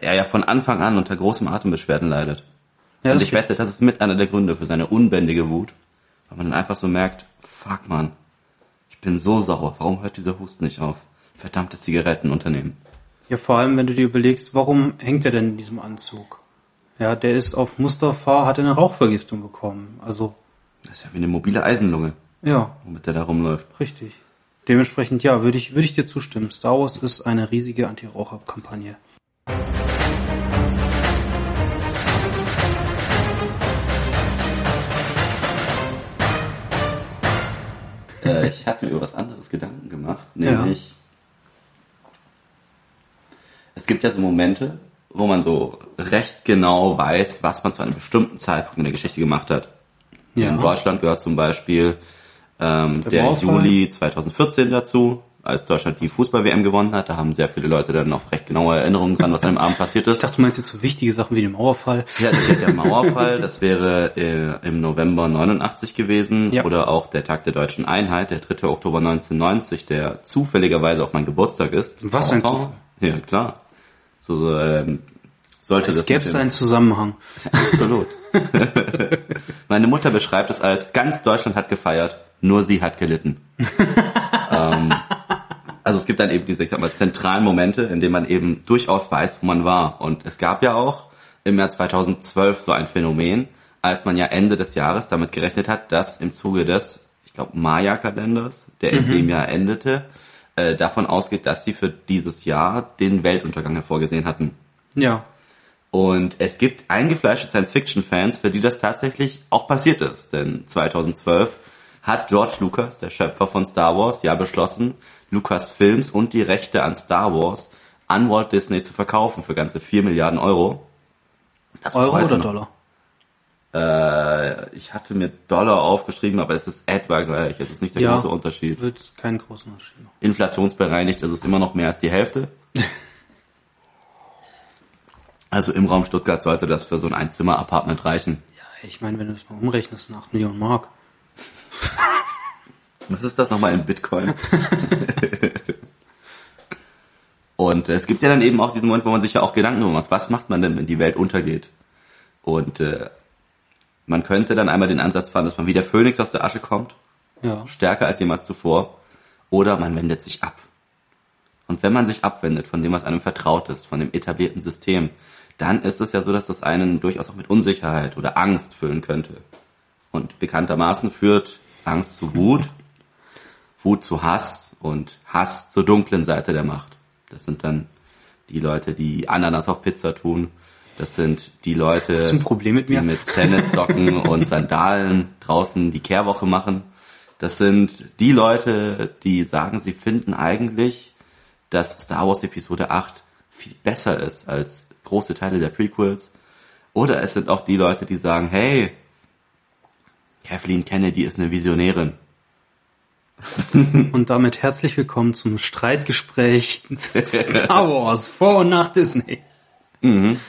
er ja von Anfang an unter großem Atembeschwerden leidet. Ja, und ich wette, das ist mit einer der Gründe für seine unbändige Wut. Weil man dann einfach so merkt, fuck man, ich bin so sauer, warum hört dieser Husten nicht auf? Verdammte Zigarettenunternehmen. Ja, vor allem, wenn du dir überlegst, warum hängt er denn in diesem Anzug? Ja, der ist auf Mustafa, hat eine Rauchvergiftung bekommen. Also, Das ist ja wie eine mobile Eisenlunge, ja, womit der da rumläuft. richtig. Dementsprechend, ja, würde ich, würde ich dir zustimmen. Star Wars ist eine riesige Anti-Raucher-Kampagne. Äh, ich habe mir über was anderes Gedanken gemacht, nämlich es gibt ja so Momente, wo man so recht genau weiß, was man zu einem bestimmten Zeitpunkt in der Geschichte gemacht hat. Ja. In Deutschland gehört zum Beispiel ähm, Der der. Juli 2014 dazu, als Deutschland die Fußball-WM gewonnen hat. Da haben sehr viele Leute dann noch recht genaue Erinnerungen dran, was an dem Abend passiert Ich ist. dachte, du meinst jetzt so wichtige Sachen wie den Mauerfall. Ja, der, Mauerfall, das wäre äh, im November 89 gewesen Ja. oder auch der Tag der deutschen Einheit, der 3. Oktober 1990, der zufälligerweise auch mein Geburtstag ist. Was ein Zufall. Ja, klar. So, so ähm, sollte Es das gäbe es dem- einen Zusammenhang. Absolut. Meine Mutter beschreibt es als, ganz Deutschland hat gefeiert, nur sie hat gelitten. ähm, also es gibt dann eben diese, ich sag mal, zentralen Momente, in denen man eben durchaus weiß, wo man war. Und es gab ja auch im Jahr 2012 so ein Phänomen, als man ja Ende des Jahres damit gerechnet hat, dass im Zuge des, ich glaube, Maya-Kalenders, der in dem Jahr endete, äh, davon ausgeht, dass sie für dieses Jahr den Weltuntergang hervorgesehen hatten. Ja. Und es gibt eingefleischte Science-Fiction-Fans, für die das tatsächlich auch passiert ist. Denn 2012 hat George Lucas, der Schöpfer von Star Wars, ja beschlossen, Lucas Films und die Rechte an Star Wars an Walt Disney zu verkaufen für ganze 4 Milliarden Euro. Das ist Euro oder noch- Dollar? Äh, ich hatte mir Dollar aufgeschrieben, aber es ist etwa gleich. Es ist nicht der Ja. große Unterschied. Wird keinen großen Unterschied machen. Inflationsbereinigt ist es immer noch mehr als die Hälfte. Also im Raum Stuttgart sollte das für so ein Einzimmer-Apartment reichen. Ja, ich meine, wenn du das mal umrechnest, sind 8 Millionen Mark. Was ist das nochmal in Bitcoin? Und es gibt ja dann eben auch diesen Moment, wo man sich ja auch Gedanken darüber macht, was macht man denn, wenn die Welt untergeht? Und äh, man könnte dann einmal den Ansatz fahren, dass man wie der Phönix aus der Asche kommt, Ja. stärker als jemals zuvor, oder man wendet sich ab. Und wenn man sich abwendet von dem, was einem vertraut ist, von dem etablierten System, dann ist es ja so, dass das einen durchaus auch mit Unsicherheit oder Angst füllen könnte. Und bekanntermaßen führt Angst zu Wut, Wut zu Hass und Hass zur dunklen Seite der Macht. Das sind dann die Leute, die Ananas auf Pizza tun. Das sind die Leute, mit die mit Tennissocken und Sandalen draußen die Kehrwoche machen. Das sind die Leute, die sagen, sie finden eigentlich, dass Star Wars Episode 8 viel besser ist als große Teile der Prequels. Oder es sind auch die Leute, die sagen, hey, Kathleen Kennedy ist eine Visionärin. Und damit herzlich willkommen zum Streitgespräch Star Wars vor und nach Disney. Mhm.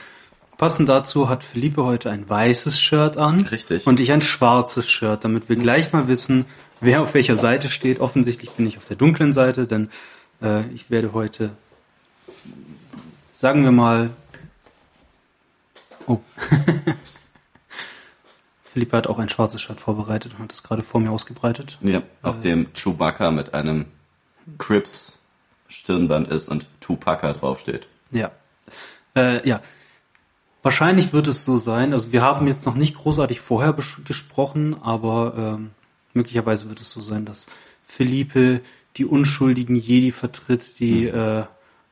Passend dazu hat Philippe heute ein weißes Shirt an. Richtig. Und ich ein schwarzes Shirt, damit wir gleich mal wissen, wer auf welcher Seite steht. Offensichtlich bin ich auf der dunklen Seite, denn äh, ich werde heute, sagen wir mal, oh. Philippe hat auch ein schwarzes Shirt vorbereitet und hat es gerade vor mir ausgebreitet. Ja, auf dem Chewbacca mit einem Crips Stirnband ist und Tupaca draufsteht. Ja. Äh, ja. Wahrscheinlich wird es so sein. Also wir haben jetzt noch nicht großartig vorher gesprochen, aber ähm, möglicherweise wird es so sein, dass Philippe die unschuldigen Jedi vertritt, die äh,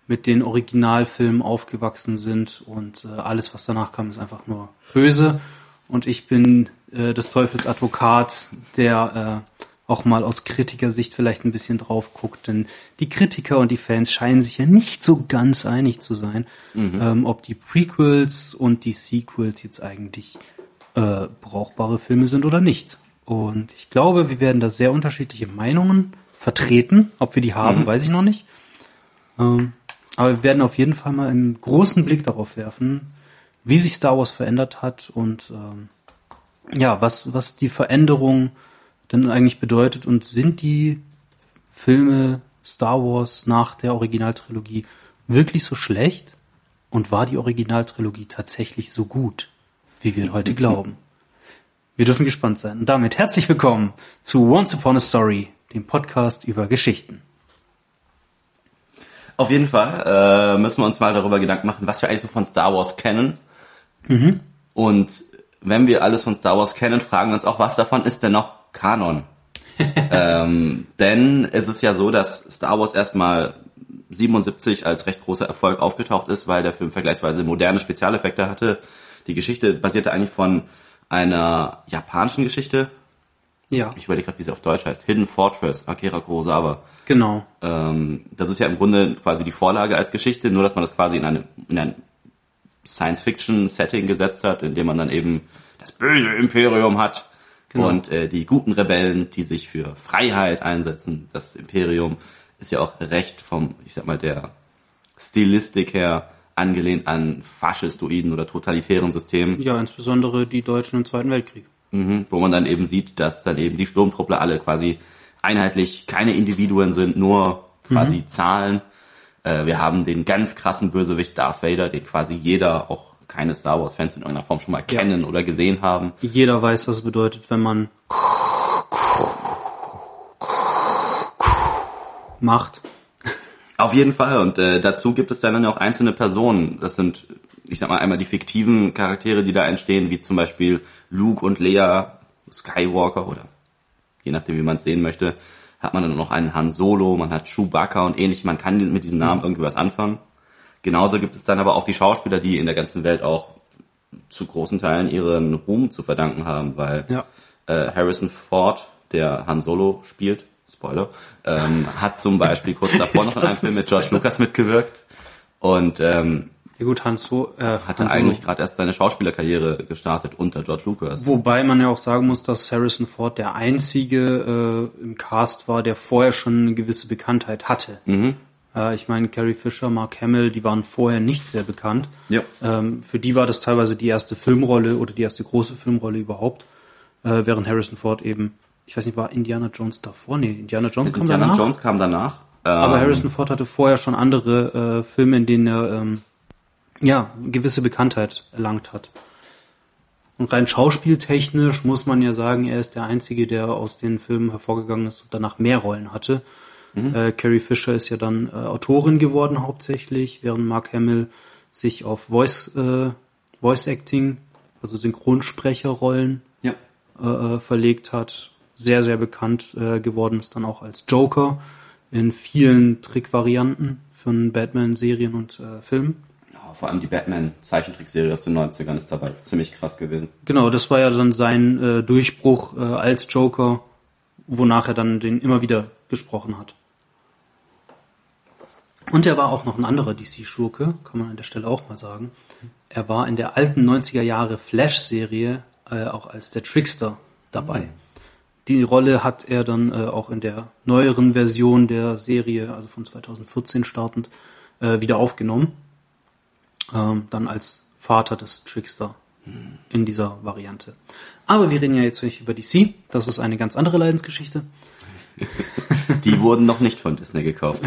mit den Originalfilmen aufgewachsen sind und äh, alles, was danach kam, ist einfach nur böse. Und ich bin äh, des Teufels Advokat, der äh, auch mal aus Kritikersicht vielleicht ein bisschen drauf guckt, denn die Kritiker und die Fans scheinen sich ja nicht so ganz einig zu sein, ähm, ob die Prequels und die Sequels jetzt eigentlich äh, brauchbare Filme sind oder nicht. Und ich glaube, wir werden da sehr unterschiedliche Meinungen vertreten. Ob wir die haben, weiß ich noch nicht. Ähm, aber wir werden auf jeden Fall mal einen großen Blick darauf werfen, wie sich Star Wars verändert hat und ähm, ja, was, was die Veränderung denn eigentlich bedeutet und sind die Filme Star Wars nach der Originaltrilogie wirklich so schlecht? Und war die Originaltrilogie tatsächlich so gut, wie wir heute glauben? Wir dürfen gespannt sein. Und damit herzlich willkommen zu Once Upon a Story, dem Podcast über Geschichten. Auf jeden Fall äh, müssen wir uns mal darüber Gedanken machen, was wir eigentlich so von Star Wars kennen. Mhm. Und wenn wir alles von Star Wars kennen, fragen wir uns auch, was davon ist denn noch Kanon? ähm, denn es ist ja so, dass Star Wars erstmal 77 als recht großer Erfolg aufgetaucht ist, weil der Film vergleichsweise moderne Spezialeffekte hatte. Die Geschichte basierte eigentlich von einer japanischen Geschichte. Ja. Ich überlege gerade, wie sie auf Deutsch heißt. Hidden Fortress, Akira Kurosawa. Genau. Ähm, das ist ja im Grunde quasi die Vorlage als Geschichte, nur dass man das quasi in, eine, in ein Science-Fiction-Setting gesetzt hat, in dem man dann eben das böse Imperium hat genau. und äh, die guten Rebellen, die sich für Freiheit einsetzen. Das Imperium ist ja auch recht vom, ich sag mal, der Stilistik her angelehnt an faschistoiden oder totalitären Systemen. Ja, insbesondere die Deutschen im Zweiten Weltkrieg. Mhm, wo man dann eben sieht, dass dann eben die Sturmtruppler alle quasi einheitlich keine Individuen sind, nur quasi mhm. Zahlen. Äh, wir haben den ganz krassen Bösewicht Darth Vader, den quasi jeder, auch keine Star Wars Fans in irgendeiner Form schon mal ja. kennen oder gesehen haben. Jeder weiß, was es bedeutet, wenn man macht. Auf jeden Fall. Und äh, dazu gibt es dann auch einzelne Personen. Das sind, ich sag mal, einmal die fiktiven Charaktere, die da entstehen, wie zum Beispiel Luke und Leia Skywalker oder je nachdem, wie man es sehen möchte, hat man dann noch einen Han Solo, man hat Chewbacca und ähnlich. Man kann mit diesen Namen irgendwie was anfangen. Genauso gibt es dann aber auch die Schauspieler, die in der ganzen Welt auch zu großen Teilen ihren Ruhm zu verdanken haben, weil ja. äh, Harrison Ford, der Han Solo spielt, Spoiler, ähm, hat zum Beispiel kurz davor noch in einem Film mit George Lucas mitgewirkt und ähm, ja gut, Hans so, äh, hatte Han eigentlich gerade erst seine Schauspielerkarriere gestartet unter George Lucas. Wobei man ja auch sagen muss, dass Harrison Ford der einzige äh, im Cast war, der vorher schon eine gewisse Bekanntheit hatte. Mhm. Äh, ich meine, Carrie Fisher, Mark Hamill, die waren vorher nicht sehr bekannt. Ja. Ähm, für die war das teilweise die erste Filmrolle oder die erste große Filmrolle überhaupt, äh, während Harrison Ford eben ich weiß nicht, war Indiana Jones davor? Nee, Indiana Jones kam Indiana danach. Indiana Jones kam danach. Aber ähm, Harrison Ford hatte vorher schon andere äh, Filme, in denen er ähm, ja gewisse Bekanntheit erlangt hat. Und rein schauspieltechnisch muss man ja sagen, er ist der Einzige, der aus den Filmen hervorgegangen ist und danach mehr Rollen hatte. Mhm. Äh, Carrie Fisher ist ja dann äh, Autorin geworden hauptsächlich, während Mark Hamill sich auf Voice, äh, Voice Acting, also Synchronsprecherrollen ja. äh, äh verlegt hat sehr, sehr bekannt äh, geworden ist dann auch als Joker in vielen Trickvarianten von Batman-Serien und Filmen. Vor allem die Batman-Zeichentrickserie aus den 90ern ist dabei ziemlich krass gewesen. Genau, das war ja dann sein äh, Durchbruch äh, als Joker, wonach er dann den immer wieder gesprochen hat. Und er war auch noch ein anderer DC-Schurke, kann man an der Stelle auch mal sagen. Er war in der alten 90er Jahre Flash-Serie äh, auch als der Trickster dabei. Mhm. Die Rolle hat er dann äh, auch in der neueren Version der Serie, also von 2014 startend, äh, wieder aufgenommen. Ähm, dann als Vater des Trickster in dieser Variante. Aber wir reden ja jetzt nicht über DC. Das ist eine ganz andere Leidensgeschichte. Die wurden noch nicht von Disney gekauft.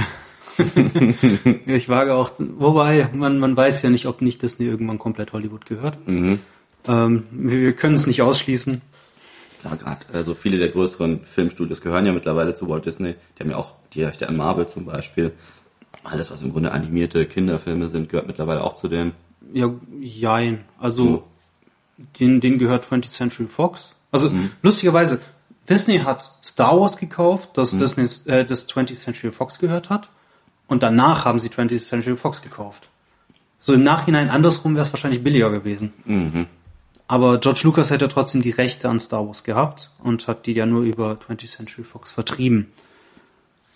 ich wage auch, wobei man, man weiß ja nicht, ob nicht Disney irgendwann komplett Hollywood gehört. Mhm. Ähm, wir, wir können es nicht ausschließen klar, gerade also viele der größeren Filmstudios gehören ja mittlerweile zu Walt Disney. Die haben ja auch die Rechte an Marvel zum Beispiel. Alles, was im Grunde animierte Kinderfilme sind, gehört mittlerweile auch zu denen. Ja, jein. Also, mhm. den, den gehört 20th Century Fox. Also, mhm. lustigerweise, Disney hat Star Wars gekauft, das mhm. Disney, äh, das 20th Century Fox gehört hat. Und danach haben sie 20th Century Fox gekauft. So im Nachhinein andersrum wäre es wahrscheinlich billiger gewesen. Mhm. Aber George Lucas hätte trotzdem die Rechte an Star Wars gehabt und hat die ja nur über 20th Century Fox vertrieben.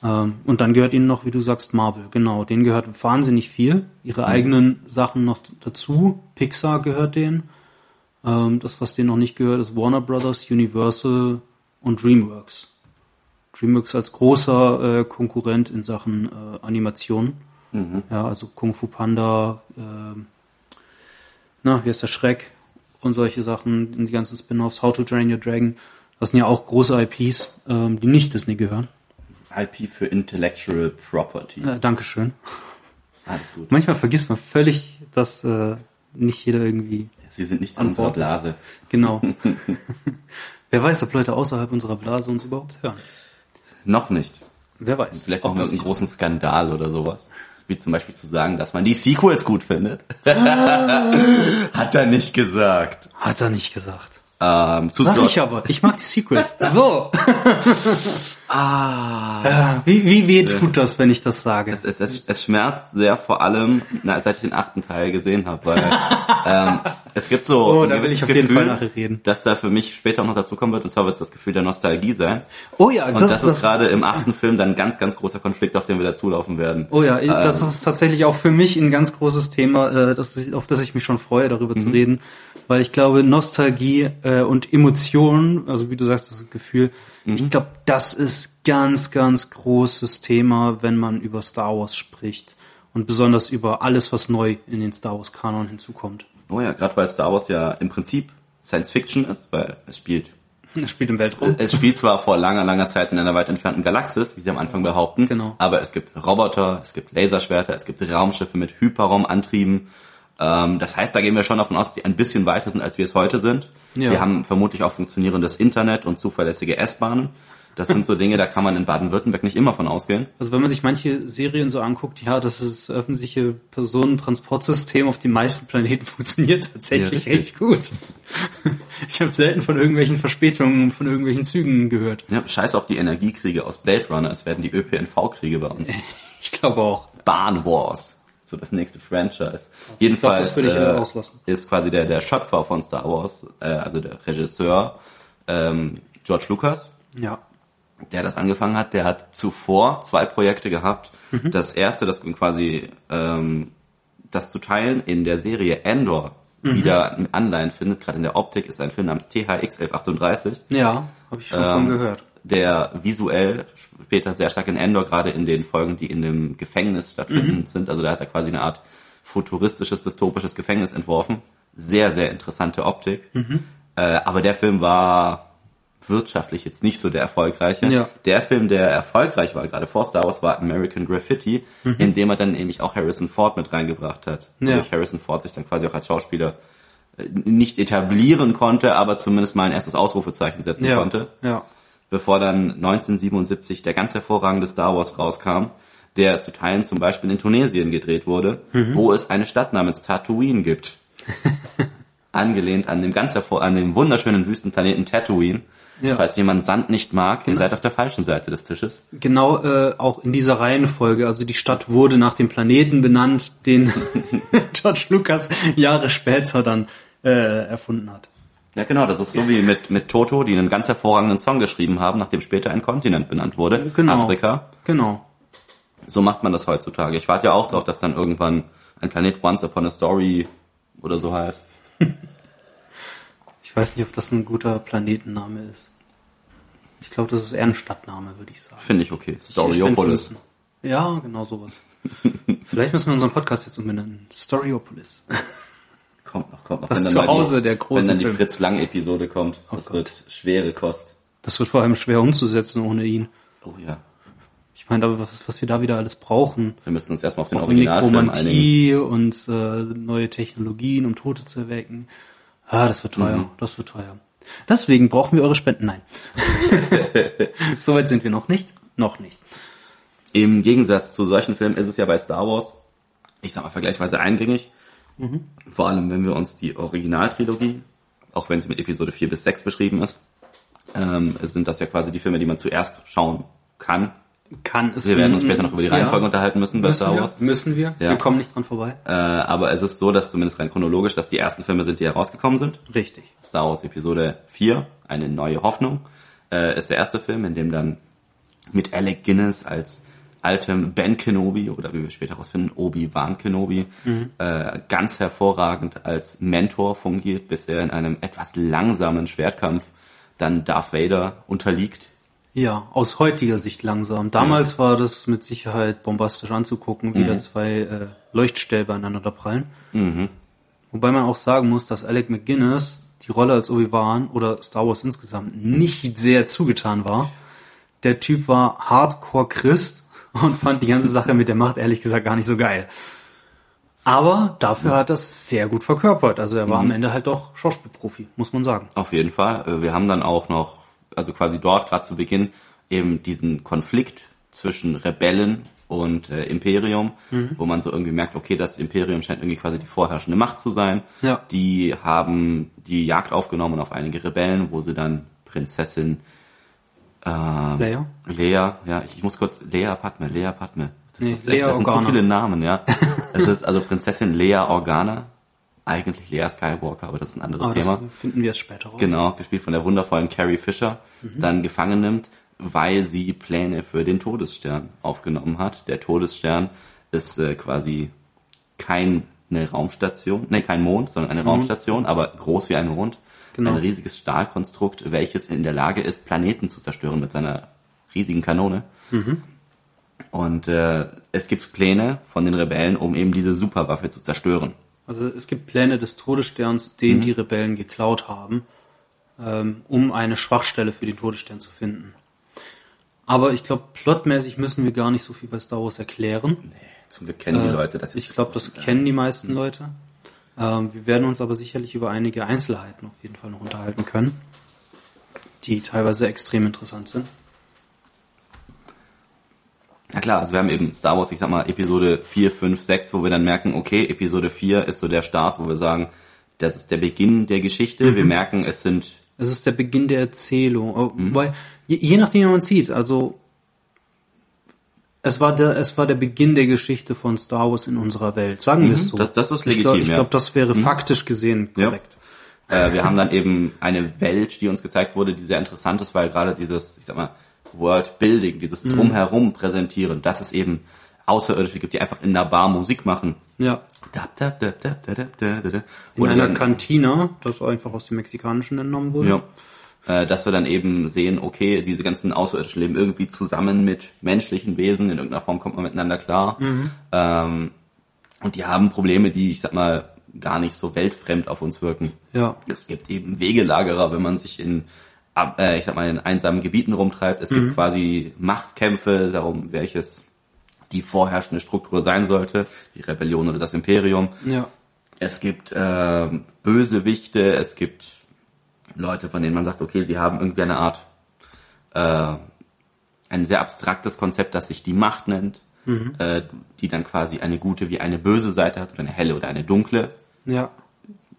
Ähm, und dann gehört ihnen noch, wie du sagst, Marvel. Genau, denen gehört wahnsinnig viel. Ihre eigenen Sachen noch dazu. Pixar gehört denen. Ähm, das, was denen noch nicht gehört, ist Warner Brothers, Universal und DreamWorks. DreamWorks als großer äh, Konkurrent in Sachen äh, Animation. Mhm. Ja, also Kung Fu Panda, äh, na, wie heißt der Schreck und solche Sachen, die ganzen Spin-offs, How to Train Your Dragon, das sind ja auch große IPs, ähm, die nicht Disney gehören. IP für Intellectual Property. Äh, Dankeschön. Alles gut. Manchmal vergisst man völlig, dass äh, nicht jeder irgendwie Sie sind nicht in unserer Bord ist. Blase. genau. Wer weiß, ob Leute außerhalb unserer Blase uns überhaupt hören. Noch nicht. Wer weiß. Vielleicht Ob machen wir das einen großen Skandal oder sowas. Wie zum Beispiel zu sagen, dass man die Sequels gut findet. Hat er nicht gesagt. Hat er nicht gesagt. Ähm, zu Sag George- ich aber. Ich mag die Sequels. So. Ah. Ja, wie, wie weh tut das, wenn ich das sage? Es, es, es, es schmerzt sehr vor allem, na, seit ich den achten Teil gesehen habe, weil ähm, es gibt so Oh, ein da will gewisses ich auf jeden Gefühl, Fall nachher reden. dass da für mich später auch noch dazu kommen wird, und zwar wird es das Gefühl der Nostalgie sein. Oh ja, Und das, ist gerade im achten Film dann ein ganz, ganz großer Konflikt, auf den wir dazulaufen werden. Oh ja, das Ähm, ist tatsächlich auch für mich ein ganz großes Thema, äh, das ich, auf das ich mich schon freue, darüber Mhm. zu reden, weil ich glaube, Nostalgie äh, und Emotionen, also wie du sagst, das Gefühl, Mhm. ich glaube, das ist ganz, ganz großes Thema, wenn man über Star Wars spricht und besonders über alles, was neu in den Star Wars Kanon hinzukommt. Oh ja, gerade weil Star Wars ja im Prinzip Science Fiction ist, weil es spielt Das spielt im Weltraum. Es spielt zwar vor langer, langer Zeit in einer weit entfernten Galaxis, wie sie am Anfang behaupten, Genau. aber es gibt Roboter, es gibt Laserschwerter, es gibt Raumschiffe mit Hyperraumantrieben. Ähm, das heißt, da gehen wir schon davon aus, dass die ein bisschen weiter sind, als wir es heute sind. Ja. Sie haben vermutlich auch funktionierendes Internet und zuverlässige S-Bahnen. Das sind so Dinge, da kann man in Baden-Württemberg nicht immer von ausgehen. Also wenn man sich manche Serien so anguckt, ja, das ist das öffentliche Personentransportsystem auf den meisten Planeten funktioniert tatsächlich Ja, richtig. echt gut. Ich habe selten von irgendwelchen Verspätungen von irgendwelchen Zügen gehört. Ja, scheiß auf die Energiekriege aus Blade Runner, es werden die ÖPNV-Kriege bei uns. Ich glaube auch. Bahn Wars. So das nächste Franchise. Jedenfalls das würde ich äh, ist quasi der, der Schöpfer von Star Wars, äh, also der Regisseur, ähm, George Lucas, Ja. der das angefangen hat, der hat zuvor zwei Projekte gehabt. Mhm. Das erste, das quasi ähm, das zu teilen in der Serie Endor Mhm. wieder Anleihen findet, gerade in der Optik, ist ein Film namens THX 1138 Ja, habe ich schon Ähm, von gehört. Der visuell später sehr stark in Endor, gerade in den Folgen, die in dem Gefängnis stattfinden Mhm. sind. Also da hat er quasi eine Art futuristisches, dystopisches Gefängnis entworfen. Sehr, sehr interessante Optik. Mhm. Äh, aber der Film war wirtschaftlich jetzt nicht so der erfolgreiche. Ja. Der Film, der erfolgreich war, gerade vor Star Wars, war American Graffiti, in dem er dann nämlich auch Harrison Ford mit reingebracht hat. Mhm. Ja. Wodurch Harrison Ford sich dann quasi auch als Schauspieler äh, nicht etablieren konnte, aber zumindest mal ein erstes Ausrufezeichen setzen Ja, konnte ja. Bevor dann 1977 der ganz hervorragende Star Wars rauskam, der zu Teilen zum Beispiel in Tunesien gedreht wurde, Mhm. wo es eine Stadt namens Tatooine gibt. Angelehnt an dem ganz hervor, an dem wunderschönen Wüstenplaneten Tatooine. Ja. Falls jemand Sand nicht mag, ihr seid auf der falschen Seite des Tisches. Genau äh, auch in dieser Reihenfolge. Also die Stadt wurde nach dem Planeten benannt, den George Lucas Jahre später dann äh, erfunden hat. Ja, genau, das ist so wie mit, mit Toto, die einen ganz hervorragenden Song geschrieben haben, nachdem später ein Kontinent benannt wurde, Genau. Afrika. Genau. So macht man das heutzutage. Ich warte ja auch darauf, dass dann irgendwann ein Planet Once Upon a Story oder so heißt. Ich weiß nicht, ob das ein guter Planetenname ist. Ich glaube, das ist eher ein Stadtname, würde ich sagen. Finde ich okay. Storyopolis. Ja, genau sowas. Vielleicht müssen wir unseren Podcast jetzt umbenennen. Storyopolis. Kommt noch, kommt noch. Das Wenn dann Zuhause die, der großen Wenn dann die. Fritz Lang Episode kommt. Das Gott. wird schwere Kost. Das wird vor allem schwer umzusetzen ohne ihn. Oh ja. Ich meine, aber was, was wir da wieder alles brauchen. Wir müssten uns erstmal auf den Auch Originalfilm einigen. Und äh, neue Technologien, um Tote zu erwecken. Ah, das wird teuer. Mhm. Das wird teuer. Deswegen brauchen wir eure Spenden. Nein. Soweit sind wir noch nicht. Noch nicht. Im Gegensatz zu solchen Filmen ist es ja bei Star Wars, ich sag mal, vergleichsweise eingängig. Mhm. Vor allem, wenn wir uns die Originaltrilogie, auch wenn sie mit Episode 4 bis 6 beschrieben ist, ähm, sind das ja quasi die Filme, die man zuerst schauen kann. Kann es. Wir werden uns später noch über die Reihenfolge Ja. unterhalten müssen bei Müssen Star wir? Wars. Müssen wir? Ja. Wir kommen nicht dran vorbei. Äh, aber es ist so, dass zumindest rein chronologisch, dass die ersten Filme sind, die herausgekommen sind. Richtig. Star Wars Episode 4, eine neue Hoffnung, äh, ist der erste Film, in dem dann mit Alec Guinness als altem Ben Kenobi oder wie wir später herausfinden, Obi-Wan Kenobi, äh, ganz hervorragend als Mentor fungiert, bis er in einem etwas langsamen Schwertkampf dann Darth Vader unterliegt. Ja, aus heutiger Sicht langsam. Damals war das mit Sicherheit bombastisch anzugucken, wie da zwei äh, Leuchtstäbe aneinander prallen. Wobei man auch sagen muss, dass Alec McGuinness die Rolle als Obi-Wan oder Star Wars insgesamt nicht sehr zugetan war. Der Typ war Hardcore Christ und fand die ganze Sache mit der Macht ehrlich gesagt gar nicht so geil. Aber dafür hat das sehr gut verkörpert. Also er war am Ende halt doch Schauspielprofi, muss man sagen. Auf jeden Fall. Äh, Wir haben dann auch noch, also quasi dort gerade zu Beginn, eben diesen Konflikt zwischen Rebellen und äh, Imperium, wo man so irgendwie merkt, okay, das Imperium scheint irgendwie quasi die vorherrschende Macht zu sein. Ja. Die haben die Jagd aufgenommen auf einige Rebellen, wo sie dann Prinzessin ähm, Leia? Lea, ja, ich, ich muss kurz, Lea Padme, Lea Padme. Das, Nee, ist echt, Lea das sind so Organa. viele Namen, ja. Es ist also Prinzessin Lea Organa, eigentlich Lea Skywalker, aber das ist ein anderes Aber Thema. das finden wir es später raus. Genau, gespielt von der wundervollen Carrie Fisher, dann gefangen nimmt, weil sie Pläne für den Todesstern aufgenommen hat. Der Todesstern ist äh, quasi keine Raumstation, nee, kein Mond, sondern eine Raumstation, aber groß wie ein Mond. Genau. Ein riesiges Stahlkonstrukt, welches in der Lage ist, Planeten zu zerstören mit seiner riesigen Kanone. Und äh, es gibt Pläne von den Rebellen, um eben diese Superwaffe zu zerstören. Also es gibt Pläne des Todessterns, den die Rebellen geklaut haben, ähm, um eine Schwachstelle für den Todesstern zu finden. Aber ich glaube, plotmäßig müssen wir gar nicht so viel bei Star Wars erklären. Zum Glück kennen die Äh, Leute das Ich glaube, das kennen die meisten Leute. Ähm, wir werden uns aber sicherlich über einige Einzelheiten auf jeden Fall noch unterhalten können, die teilweise extrem interessant sind. Na klar, also wir haben eben Star Wars, ich sag mal, Episode 4, 5, 6, wo wir dann merken, okay, Episode 4 ist so der Start, wo wir sagen, das ist der Beginn der Geschichte. Wir merken, es sind, Es ist der Beginn der Erzählung. Oh, Wobei, je, je nachdem, wie man sieht, also es war der, es war der Beginn der Geschichte von Star Wars in unserer Welt. Sagen wir es so. Das- das ist Ich legitim, glaube, ich ja. glaub, das wäre faktisch gesehen Ja. korrekt. äh, wir haben dann eben eine Welt, die uns gezeigt wurde, die sehr interessant ist, weil gerade dieses, ich sag mal, World Building, dieses Drumherum präsentieren, dass es eben Außerirdische gibt, die einfach in einer Bar Musik machen. Ja. Da, da, da, da, da, da, da, da. In Oder einer dann- Kantina, das einfach aus dem Mexikanischen entnommen wurde. Ja. Äh, dass wir dann eben sehen, okay, diese ganzen Außerirdischen leben irgendwie zusammen mit menschlichen Wesen, in irgendeiner Form kommt man miteinander klar. Ähm, und die haben Probleme, die, ich sag mal, gar nicht so weltfremd auf uns wirken. Ja. Es gibt eben Wegelagerer, wenn man sich in, äh, ich sag mal, in einsamen Gebieten rumtreibt. Es gibt quasi Machtkämpfe darum, welches die vorherrschende Struktur sein sollte, die Rebellion oder das Imperium. Ja. Es gibt ähm, Bösewichte, es gibt Leute, von denen man sagt, okay, sie haben irgendwie eine Art, äh, ein sehr abstraktes Konzept, das sich die Macht nennt, äh, die dann quasi eine gute wie eine böse Seite hat, oder eine helle oder eine dunkle. Ja.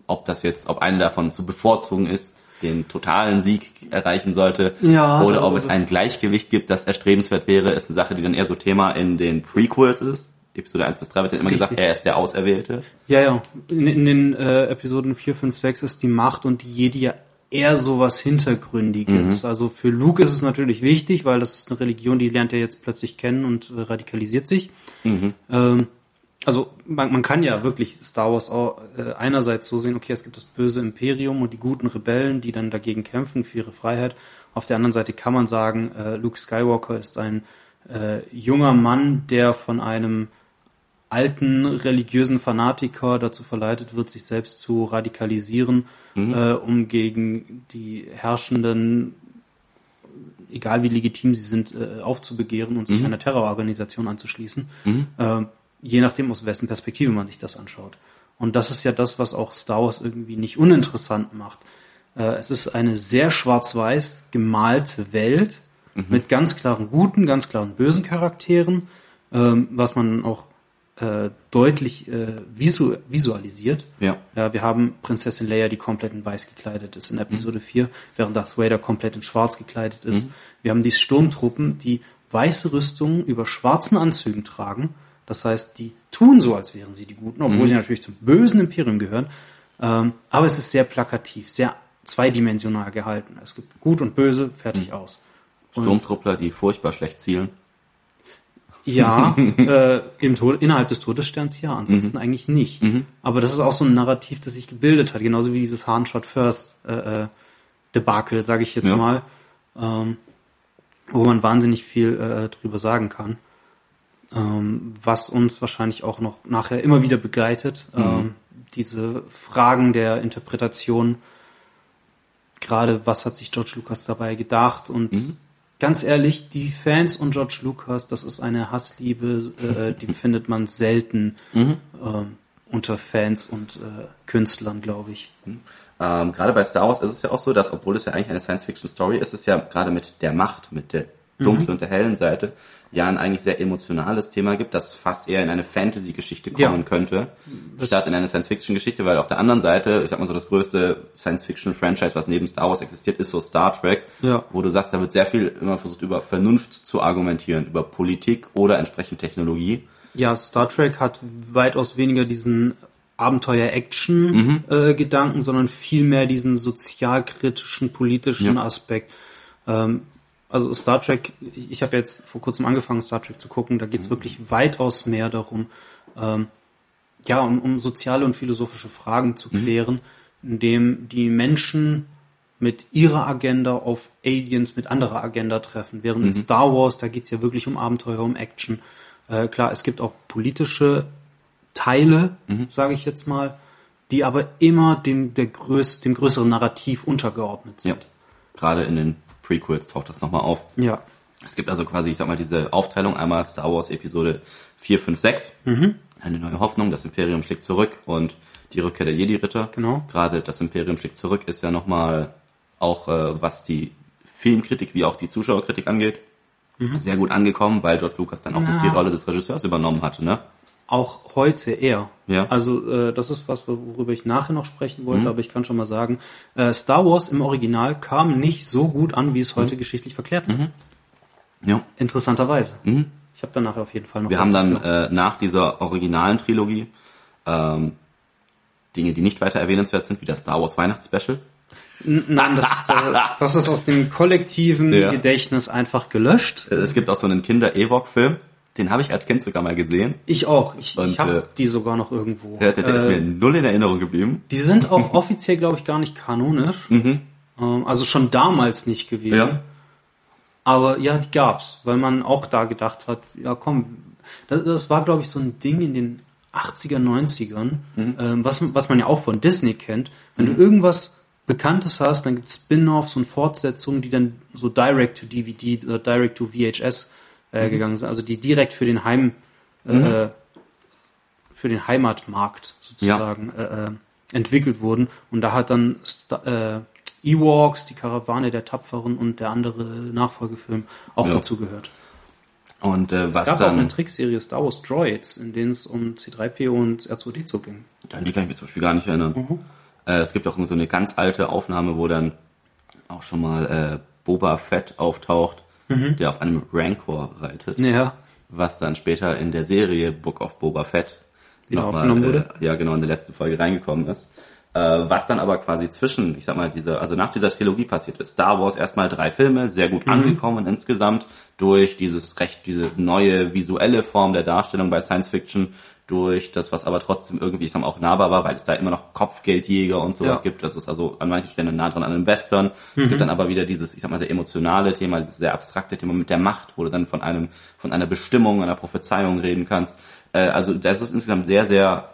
Ob das jetzt, ob eine davon zu bevorzugen ist, den totalen Sieg erreichen sollte, Ja, oder ob es ein Gleichgewicht gibt, das erstrebenswert wäre, ist eine Sache, die dann eher so Thema in den Prequels ist. Episode 1 bis 3 wird dann immer Richtig. gesagt, er ist der Auserwählte. Ja, ja. In, in den äh, Episoden 4, 5, 6 ist die Macht und die Jedi ja eher so was Hintergründiges. Also für Luke ist es natürlich wichtig, weil das ist eine Religion, die lernt er jetzt plötzlich kennen und äh, radikalisiert sich. Ähm, also man, man kann ja wirklich Star Wars auch äh, einerseits so sehen, okay, es gibt das böse Imperium und die guten Rebellen, die dann dagegen kämpfen für ihre Freiheit. Auf der anderen Seite kann man sagen, äh, Luke Skywalker ist ein äh, junger Mann, der von einem alten religiösen Fanatiker dazu verleitet wird, sich selbst zu radikalisieren, äh, um gegen die herrschenden, egal wie legitim sie sind, äh, aufzubegehren und sich einer Terrororganisation anzuschließen. Äh, je nachdem, aus wessen Perspektive man sich das anschaut. Und das ist ja das, was auch Star Wars irgendwie nicht uninteressant macht. Äh, es ist eine sehr schwarz-weiß gemalte Welt mit ganz klaren guten, ganz klaren bösen Charakteren, ähm, was man auch äh, deutlich äh, visu visualisiert. Ja. Ja, wir haben Prinzessin Leia, die komplett in weiß gekleidet ist in Episode 4, während Darth Vader komplett in schwarz gekleidet ist. Wir haben die Sturmtruppen, die weiße Rüstungen über schwarzen Anzügen tragen. Das heißt, die tun so, als wären sie die Guten, obwohl sie natürlich zum bösen Imperium gehören. Ähm, aber es ist sehr plakativ, sehr zweidimensional gehalten. Es gibt Gut und Böse, fertig aus. Sturmtruppler, die furchtbar schlecht zielen. Ja, äh, im Tod, innerhalb des Todessterns ja, ansonsten eigentlich nicht. Aber das ist auch so ein Narrativ, das sich gebildet hat, genauso wie dieses Hahn Shot First äh, äh, Debakel, sage ich jetzt Ja. mal, ähm, wo man wahnsinnig viel äh, drüber sagen kann, ähm, was uns wahrscheinlich auch noch nachher immer wieder begleitet. Ähm, diese Fragen der Interpretation, gerade was hat sich George Lucas dabei gedacht und ganz ehrlich, die Fans und George Lucas, das ist eine Hassliebe, äh, die findet man selten ähm, unter Fans und äh, Künstlern, glaube ich. Ähm, gerade bei Star Wars ist es ja auch so, dass, obwohl es ja eigentlich eine Science-Fiction-Story ist, ist es ja gerade mit der Macht, mit der dunklen und der hellen Seite, ja ein eigentlich sehr emotionales Thema gibt, das fast eher in eine Fantasy-Geschichte kommen Ja. könnte, statt in eine Science-Fiction-Geschichte, weil auf der anderen Seite, ich sag mal so, das größte Science-Fiction-Franchise, was neben Star Wars existiert, ist so Star Trek, Ja. wo du sagst, da wird sehr viel immer versucht, über Vernunft zu argumentieren, über Politik oder entsprechend Technologie. Ja, Star Trek hat weitaus weniger diesen Abenteuer-Action-Gedanken, sondern vielmehr diesen sozialkritischen, politischen Ja. Aspekt. Ähm, also Star Trek, ich habe jetzt vor kurzem angefangen, Star Trek zu gucken, da geht es wirklich weitaus mehr darum, ähm, ja, um, um soziale und philosophische Fragen zu klären, indem die Menschen mit ihrer Agenda auf Aliens mit anderer Agenda treffen. Während in Star Wars, da geht's ja wirklich um Abenteuer, um Action. Äh, klar, es gibt auch politische Teile, sage ich jetzt mal, die aber immer dem, der größ, dem größeren Narrativ untergeordnet Ja. sind. Gerade in den Prequels taucht das nochmal auf. Ja. Es gibt also quasi, ich sag mal, diese Aufteilung einmal Star Wars Episode 4, 5, 6. Eine neue Hoffnung, das Imperium schlägt zurück und die Rückkehr der Jedi-Ritter. Genau. Gerade das Imperium schlägt zurück ist ja nochmal auch, äh, was die Filmkritik wie auch die Zuschauerkritik angeht, sehr gut angekommen, weil George Lucas dann auch nicht die Rolle des Regisseurs übernommen hatte, ne? Auch heute eher. Ja. Also äh, das ist was, worüber ich nachher noch sprechen wollte, aber ich kann schon mal sagen, äh, Star Wars im Original kam nicht so gut an, wie es heute geschichtlich verklärt wird. Ja. Interessanterweise. Ich habe dann nachher auf jeden Fall noch Wir haben dann äh, nach dieser originalen Trilogie ähm, Dinge, die nicht weiter erwähnenswert sind, wie das Star Wars Weihnachtsspecial. Nein, das, äh, das ist aus dem kollektiven Ja. Gedächtnis einfach gelöscht. Es gibt auch so einen Kinder-Ewok-Film, den habe ich als Kind sogar mal gesehen. Ich auch. Ich, Und, ich habe äh, die sogar noch irgendwo. Der, der, der ist Äh, mir null in Erinnerung geblieben. Die sind auch offiziell, glaube ich, gar nicht kanonisch. Ähm, also schon damals nicht gewesen. Ja. Aber ja, die gab's, weil man auch da gedacht hat, ja komm, das, das war, glaube ich, so ein Ding in den 80er, 90ern, ähm, was, was man ja auch von Disney kennt. Wenn du irgendwas Bekanntes hast, dann gibt's Spin-offs und Fortsetzungen, die dann so direct to DVD oder direct äh, gegangen sind, also die direkt für den Heim, äh, für den Heimatmarkt sozusagen äh, äh, entwickelt wurden. Und da hat dann äh, Ewoks, die Karawane der Tapferen und der andere Nachfolgefilm auch Ja. dazu gehört. Und äh, Es was gab auch eine dann, Trickserie Star Wars Droids, in denen es um C3PO und R2D2 ging. an die kann ich mich zum Beispiel gar nicht erinnern. Mhm. Äh, es gibt auch so eine ganz alte Aufnahme, wo dann auch schon mal äh, Boba Fett auftaucht, Mhm. der auf einem Rancor reitet. Ja, was dann später in der Serie Book of Boba Fett Wieder nochmal, aufgenommen wurde? Äh, ja, genau, in der letzten Folge reingekommen ist. Äh, was dann aber quasi zwischen, ich sag mal, dieser, also nach dieser Trilogie passiert ist. Star Wars erstmal drei Filme, sehr Mhm. gut angekommen insgesamt durch dieses recht, diese neue visuelle Form der Darstellung bei Science Fiction, durch das, was aber trotzdem irgendwie, ich sag mal, auch nahbar war, weil es da immer noch Kopfgeldjäger und sowas Ja. gibt. Das ist also an manchen Stellen nah dran an einem Western. Es Mhm. gibt dann aber wieder dieses, ich sag mal, sehr emotionale Thema, dieses sehr abstrakte Thema mit der Macht, wo du dann von einem, von einer Bestimmung, einer Prophezeiung reden kannst. Äh, also das ist insgesamt sehr, sehr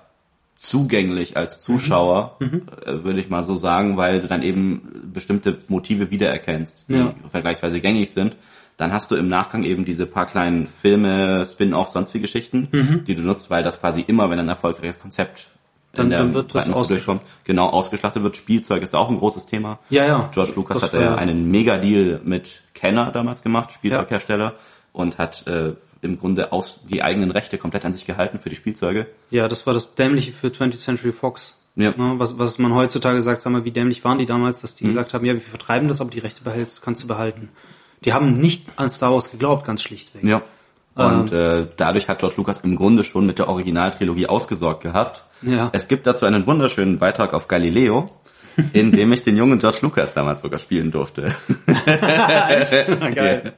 zugänglich als Zuschauer, Mhm. äh, würde ich mal so sagen, weil du dann eben bestimmte Motive wiedererkennst, die Ja. vergleichsweise gängig sind. Dann hast du im Nachgang eben diese paar kleinen Filme, Spin-off, sonst wie Geschichten, die du nutzt, weil das quasi immer, wenn ein erfolgreiches Konzept Mhm. Dann- in der dann wird das durchkommt, genau ausgeschlachtet wird. Spielzeug ist da auch ein großes Thema. Ja, ja. George Lucas Das hat ja einen Mega-Deal mit Kenner damals gemacht, Spielzeughersteller, und hat äh, im Grunde aus die eigenen Rechte komplett an sich gehalten für die Spielzeuge. ja, das war das Dämliche für 20th Century Fox. Ja. Ne, Was, was man heutzutage sagt, sag mal, wie dämlich waren die damals, dass die Mhm. gesagt haben, ja, wir vertreiben das, aber die Rechte behältst, kannst du behalten. Die haben nicht an Star Wars geglaubt, ganz schlichtweg. Ja. Ähm. Und äh, dadurch hat George Lucas im Grunde schon mit der Originaltrilogie ausgesorgt gehabt. Ja. Es gibt dazu einen wunderschönen Beitrag auf Galileo, in dem ich den jungen George Lucas damals sogar spielen durfte. Geil.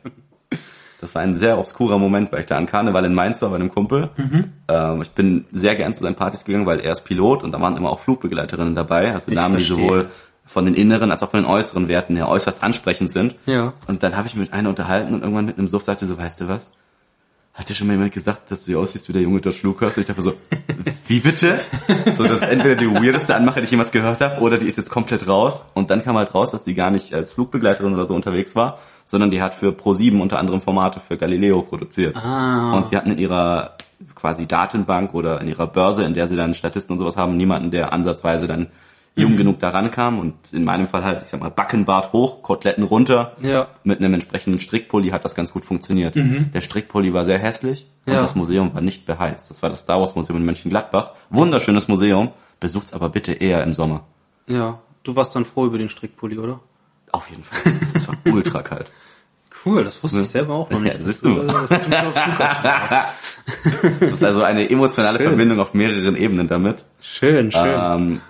Das war ein sehr obskurer Moment, weil ich da an Karneval in Mainz war bei einem Kumpel. Mhm. Ähm, ich bin sehr gern zu seinen Partys gegangen, weil er ist Pilot und da waren immer auch Flugbegleiterinnen dabei, also Ich Namen, die verstehe. sowohl von den inneren als auch von den äußeren Werten her äußerst ansprechend sind. Ja. Und dann habe ich mit einer unterhalten und irgendwann mit einem Suff sagte so, weißt du was? hat dir schon mal jemand gesagt, dass du aussiehst wie der junge George Lucas? Und ich dachte so, wie bitte? So, das ist entweder die weirdeste Anmache, die ich jemals gehört habe, oder die ist jetzt komplett raus. Und dann kam halt raus, dass die gar nicht als Flugbegleiterin oder so unterwegs war, sondern die hat für Pro7 unter anderem Formate für Galileo produziert. Ah. Und die hatten in ihrer quasi Datenbank oder in ihrer Börse, in der sie dann Statisten und sowas haben, niemanden, der ansatzweise dann. Jung genug da rankam. Und in meinem Fall halt, ich sag mal, Backenbart hoch, Koteletten runter. Ja. Mit einem entsprechenden Strickpulli hat das ganz gut funktioniert. Der Strickpulli war sehr hässlich und Mhm. Ja. das Museum war nicht beheizt. Das war das Star Wars Museum in Mönchengladbach. Wunderschönes Museum. Besucht's aber bitte eher im Sommer. Ja, du warst dann froh über den Strickpulli, oder? Auf jeden Fall. Es war ultra kalt. Cool, das wusste ich selber auch noch nicht. Ja, siehst du. du Lucas warst. Das ist also eine emotionale Schön. Verbindung auf mehreren Ebenen damit. Schön, schön. Ähm,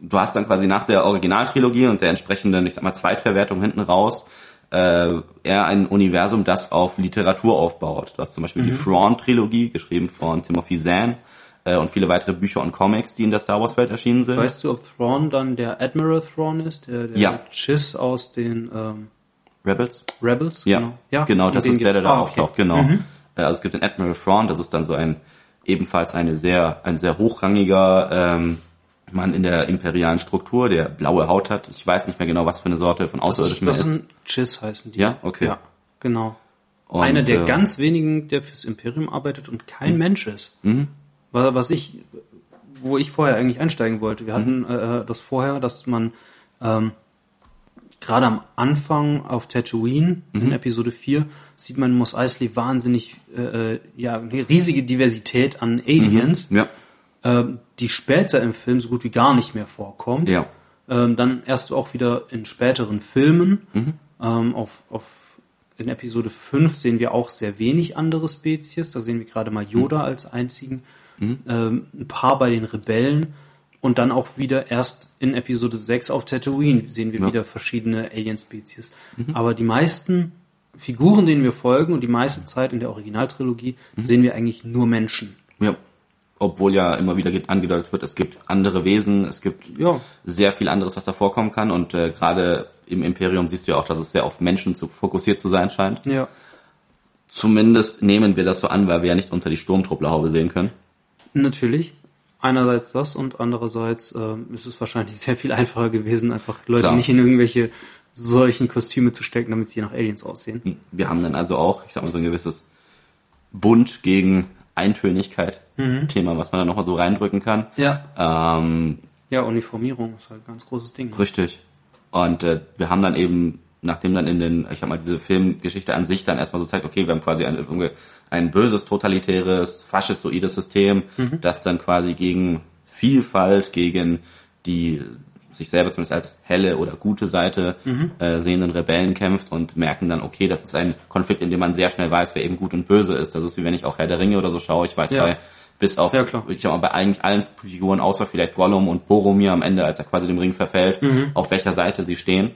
du hast dann quasi nach der Originaltrilogie und der entsprechenden, ich sag mal, Zweitverwertung hinten raus äh, eher ein Universum, das auf Literatur aufbaut. Du hast zum Beispiel Mhm. die Thrawn-Trilogie, geschrieben von Timothy Zahn äh, und viele weitere Bücher und Comics, die in der Star Wars-Welt erschienen sind. Weißt du, ob Thrawn dann der Admiral Thrawn ist, der, der Ja. Chiss aus den ähm, Rebels? Rebels? Ja, genau, Um das den ist der, der da Ah, okay. auftaucht, genau. Äh, Also es gibt den Admiral Thrawn, das ist dann so ein ebenfalls eine sehr, ein sehr hochrangiger ähm, Mann in der imperialen Struktur, der blaue Haut hat. Ich weiß nicht mehr genau, was für eine Sorte von Außerirdischen Das ist. sind Chiss heißen die. Ja, okay. Ja, genau. Und, Einer der äh, Mhm. ganz wenigen, der fürs Imperium arbeitet und kein Mensch ist. Wa- Was ich, wo ich vorher eigentlich einsteigen wollte. Wir hatten Mhm. äh, das vorher, dass man ähm, gerade am Anfang auf Tatooine Mhm. in Episode 4 sieht man in Mos Eisley wahnsinnig äh, äh, ja eine riesige Diversität an Aliens, Ja, ähm, die später im Film so gut wie gar nicht mehr vorkommt. ja. Ähm, dann erst auch wieder in späteren Filmen. Mhm. Ähm, auf, auf, in Episode 5 sehen wir auch sehr wenig andere Spezies. Da sehen wir gerade mal Yoda Mhm. als einzigen. Ähm, ein paar bei den Rebellen. Und dann auch wieder erst in Episode 6 auf Tatooine sehen wir Ja. Mhm. wieder verschiedene Alien-Spezies. Aber die meisten Figuren, denen wir folgen und die meiste Zeit in der Originaltrilogie Mhm. sehen wir eigentlich nur Menschen. Ja. Obwohl ja immer wieder ge- angedeutet wird, es gibt andere Wesen, es gibt Ja. sehr viel anderes, was da vorkommen kann. Und äh, gerade im Imperium siehst du ja auch, dass es sehr auf Menschen zu, fokussiert zu sein scheint. Ja. Zumindest nehmen wir das so an, weil wir ja nicht unter die Sturmtrupplerhaube sehen können. Natürlich. Einerseits das und andererseits ähm, ist es wahrscheinlich sehr viel einfacher gewesen, einfach Leute Klar. nicht in irgendwelche solchen Kostüme zu stecken, damit sie nach Aliens aussehen. Wir haben dann also auch, ich sag mal, so ein gewisses Bunt gegen Eintönigkeit Thema, was man da nochmal so reindrücken kann. Ja. Ähm, Ja, Uniformierung ist halt ein ganz großes Ding. Richtig. Und äh, wir haben dann eben, nachdem dann in den, ich sag mal, diese Filmgeschichte an sich dann erstmal so zeigt, okay, wir haben quasi ein, ein böses, totalitäres, faschistoides System, das dann quasi gegen Vielfalt, gegen die sich selber zumindest als helle oder gute Seite äh, sehenden Rebellen kämpft und merken dann, okay, das ist ein Konflikt, in dem man sehr schnell weiß, wer eben gut und böse ist. Das ist wie wenn ich auch Herr der Ringe oder so schaue. Ich weiß Ja. bei bis auf, Ja, ich sag mal, bei eigentlich allen Figuren, außer vielleicht Gollum und Boromir am Ende, als er quasi dem Ring verfällt, Mhm. auf welcher Seite sie stehen,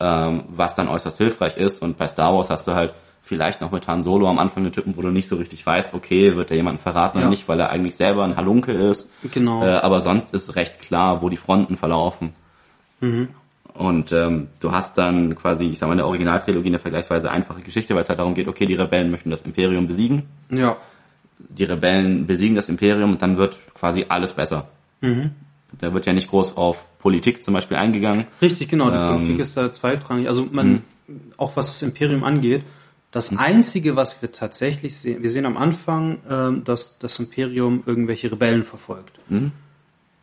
ähm, was dann äußerst hilfreich ist. Und bei Star Wars hast du halt vielleicht noch mit Han Solo am Anfang eine Typen, wo du nicht so richtig weißt, okay, wird er jemanden verraten oder Ja. nicht, weil er eigentlich selber ein Halunke ist. Genau. Äh, aber sonst ist recht klar, wo die Fronten verlaufen. Mhm. Und ähm, du hast dann quasi, ich sag mal, in der Originaltrilogie eine vergleichsweise einfache Geschichte, weil es halt darum geht, okay, die Rebellen möchten das Imperium besiegen Ja. die Rebellen besiegen das Imperium und dann wird quasi alles besser. Mhm. Da wird ja nicht groß auf Politik zum Beispiel eingegangen. Richtig, genau. Die Ähm, Politik ist da zweitrangig. Also man, auch was das Imperium angeht, das Einzige, was wir tatsächlich sehen, wir sehen am Anfang, ähm, dass das Imperium irgendwelche Rebellen verfolgt.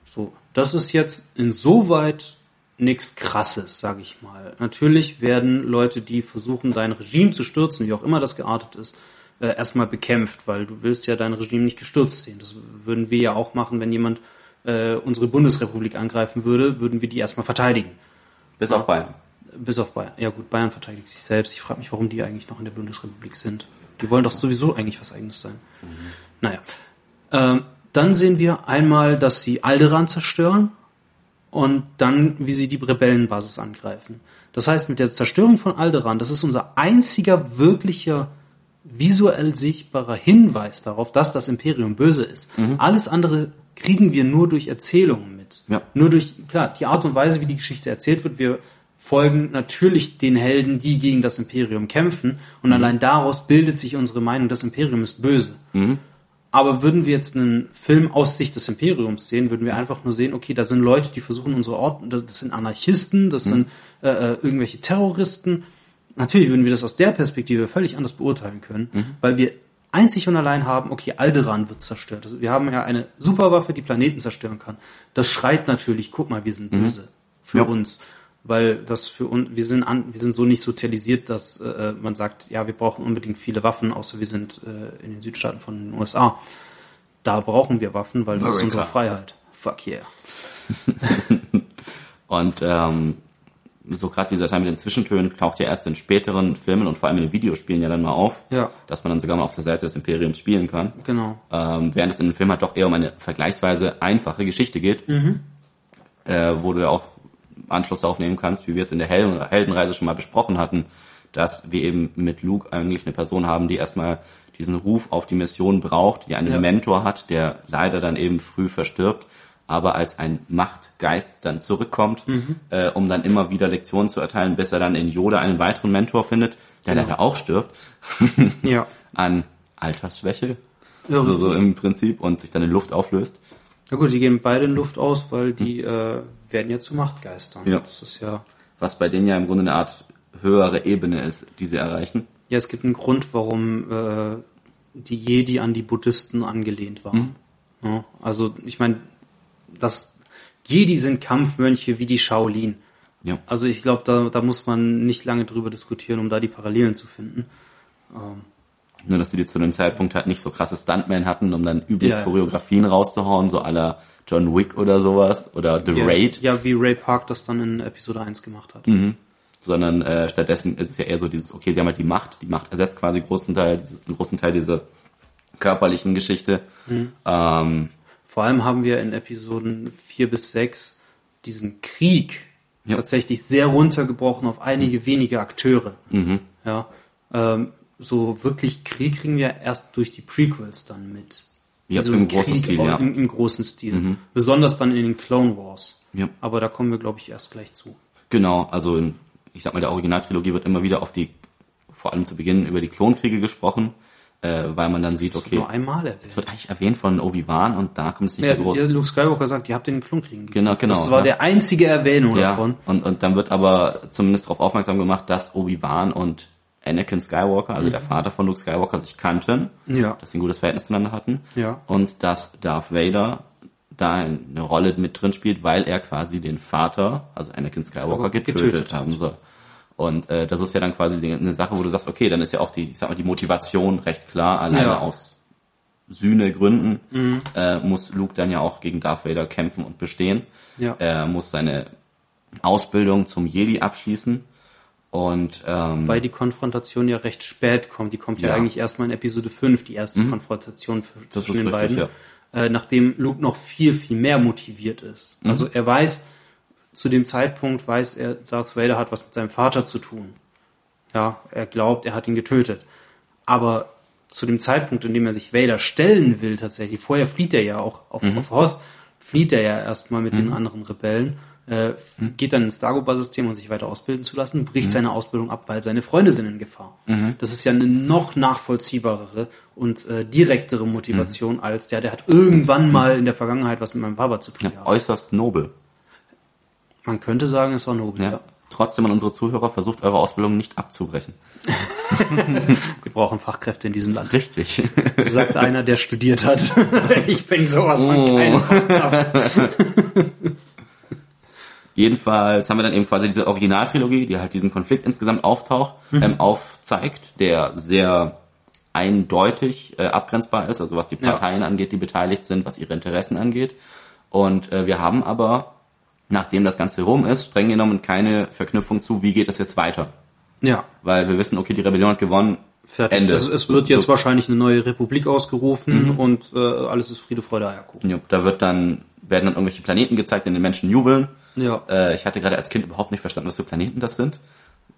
So, das ist jetzt insoweit nichts Krasses, sage ich mal. Natürlich werden Leute, die versuchen, dein Regime zu stürzen, wie auch immer das geartet ist, äh, erstmal bekämpft, weil du willst ja dein Regime nicht gestürzt sehen. Das würden wir ja auch machen, wenn jemand äh, unsere Bundesrepublik angreifen würde, würden wir die erstmal verteidigen. Bis auf Bayern. Bis auf Bayern. Ja gut, Bayern verteidigt sich selbst. Ich frage mich, warum die eigentlich noch in der Bundesrepublik sind. Die wollen doch sowieso eigentlich was eigenes sein. Naja. Ähm, dann sehen wir einmal, dass sie Alderan zerstören und dann, wie sie die Rebellenbasis angreifen. Das heißt, mit der Zerstörung von Alderan, das ist unser einziger wirklicher visuell sichtbarer Hinweis darauf, dass das Imperium böse ist. Alles andere kriegen wir nur durch Erzählungen mit. Ja. Nur durch, klar, die Art und Weise, wie die Geschichte erzählt wird. Wir folgen natürlich den Helden, die gegen das Imperium kämpfen. Und allein daraus bildet sich unsere Meinung, das Imperium ist böse. Aber würden wir jetzt einen Film aus Sicht des Imperiums sehen, würden wir einfach nur sehen, okay, da sind Leute, die versuchen unsere Orten, das sind Anarchisten, das sind äh, äh, irgendwelche Terroristen. Natürlich würden wir das aus der Perspektive völlig anders beurteilen können, weil wir einzig und allein haben, okay, Alderan wird zerstört. Also wir haben ja eine Superwaffe, die Planeten zerstören kann. Das schreit natürlich, guck mal, wir sind böse für Ja. uns. Weil das für uns, wir sind an, wir sind so nicht sozialisiert, dass äh, man sagt, ja, wir brauchen unbedingt viele Waffen, außer wir sind äh, in den Südstaaten von den USA. Da brauchen wir Waffen, weil das ist unsere Freiheit. Fuck yeah. Und ähm, so gerade dieser Teil mit den Zwischentönen taucht ja erst in späteren Filmen und vor allem in den Videospielen ja dann mal auf, Ja. dass man dann sogar mal auf der Seite des Imperiums spielen kann. Genau. Ähm, während es in dem Film halt doch eher um eine vergleichsweise einfache Geschichte geht, äh, wo du ja auch Anschluss darauf nehmen kannst, wie wir es in der Hel Heldenreise schon mal besprochen hatten, dass wir eben mit Luke eigentlich eine Person haben, die erstmal diesen Ruf auf die Mission braucht, die einen Ja. Mentor hat, der leider dann eben früh verstirbt, aber als ein Machtgeist dann zurückkommt, äh, um dann immer wieder Lektionen zu erteilen, bis er dann in Yoda einen weiteren Mentor findet, der leider auch stirbt Ja. an Altersschwäche, Ja. so, so im Prinzip, und sich dann in Luft auflöst. Na gut, die gehen beide in Luft aus, weil die äh, werden ja zu Machtgeistern. Ja. Das ist ja. Was bei denen ja im Grunde eine Art höhere Ebene ist, die sie erreichen. Ja, es gibt einen Grund, warum äh, die Jedi an die Buddhisten angelehnt waren. Ja, also ich meine, das Jedi sind Kampfmönche wie die Shaolin. Ja. Also ich glaube, da, da muss man nicht lange drüber diskutieren, um da die Parallelen zu finden. Nur, dass sie die zu dem Zeitpunkt halt nicht so krasse Stuntmen hatten, um dann üble Ja. Choreografien rauszuhauen, so aller John Wick oder sowas, oder The Ja, Raid, Ja, wie Ray Park das dann in Episode 1 gemacht hat. sondern äh, stattdessen ist es ja eher so dieses, okay, sie haben halt die Macht, die Macht ersetzt quasi großen Teil, dieses, einen großen Teil dieser körperlichen Geschichte. Ähm, Vor allem haben wir in Episoden 4 bis 6 diesen Krieg Ja. tatsächlich sehr runtergebrochen auf einige wenige Akteure. Ja, ähm, so wirklich Krieg kriegen wir erst durch die Prequels dann mit. Ja, Also im großen Krieg Stil, ja. Im, Im großen Stil. Besonders dann in den Clone Wars. Ja. Aber da kommen wir, glaube ich, erst gleich zu. Genau, also in, ich sag mal, der Originaltrilogie wird immer wieder auf die, vor allem zu Beginn, über die Klonkriege gesprochen, äh, weil man dann sieht, okay, Nur einmal es erwähnt. wird eigentlich erwähnt von Obi-Wan und danach kommt es nicht Ja, mehr groß. ja, Luke Skywalker sagt, ihr habt den Klonkriegen gegeben. Genau, genau, Das war ja. der einzige Erwähnung Ja, davon. und, und dann wird aber zumindest darauf aufmerksam gemacht, dass Obi-Wan und Anakin Skywalker, also der Vater von Luke Skywalker, sich kannten, Ja. dass sie ein gutes Verhältnis zueinander hatten Ja. und dass Darth Vader da eine Rolle mit drin spielt, weil er quasi den Vater, also Anakin Skywalker, getötet, getötet haben soll. Und äh, das ist ja dann quasi eine Sache, wo du sagst, okay, dann ist ja auch die, ich sag mal, die Motivation recht klar, alleine Ja. aus Sühnegründen Mhm. äh, muss Luke dann ja auch gegen Darth Vader kämpfen und bestehen. Ja. Er muss seine Ausbildung zum Jedi abschließen und ähm, Weil die Konfrontation ja recht spät kommt. Die kommt ja, Ja. Mhm. eigentlich erstmal in Episode 5, die erste Konfrontation für, Das zwischen ist den richtig, beiden. Äh, nachdem Luke noch viel, viel mehr motiviert ist. Mhm. Also er weiß, zu dem Zeitpunkt weiß er, Darth Vader hat was mit seinem Vater zu tun. Ja, er glaubt, er hat ihn getötet. Aber zu dem Zeitpunkt, in dem er sich Vader stellen will, tatsächlich, vorher flieht er ja auch auf, Mhm. auf Hoth, flieht er ja erstmal mit den anderen Rebellen, äh, Mhm. geht dann ins Dagobah-System, um sich weiter ausbilden zu lassen, bricht seine Ausbildung ab, weil seine Freunde sind in Gefahr. Mhm. Das ist ja eine noch nachvollziehbarere und äh, direktere Motivation Mhm. als der, der hat irgendwann mal in der Vergangenheit was mit meinem Papa zu tun ja, gehabt. äußerst nobel. Man könnte sagen, es war nobel, Ja. ja. Trotzdem an unsere Zuhörer, versucht eure Ausbildung nicht abzubrechen. Wir brauchen Fachkräfte in diesem Land. Richtig. Sagt einer, der studiert hat. ich bin sowas von Oh. keine Fachkraft. Jedenfalls haben wir dann eben quasi diese Originaltrilogie, die halt diesen Konflikt insgesamt auftaucht, ähm, aufzeigt, der sehr eindeutig äh, abgrenzbar ist, also was die Ja. Parteien angeht, die beteiligt sind, was ihre Interessen angeht. Und äh, wir haben aber, nachdem das Ganze rum ist, streng genommen keine Verknüpfung zu, wie geht es jetzt weiter. Ja, Weil wir wissen, okay, die Rebellion hat gewonnen, fertig. Ende. Es, es wird jetzt So- wahrscheinlich eine neue Republik ausgerufen und äh, alles ist Friede, Freude, Eierkuchen. Ja, da wird dann, werden dann irgendwelche Planeten gezeigt, in den Menschen jubeln. Ja. Äh, ich hatte gerade als Kind überhaupt nicht verstanden, was für Planeten das sind.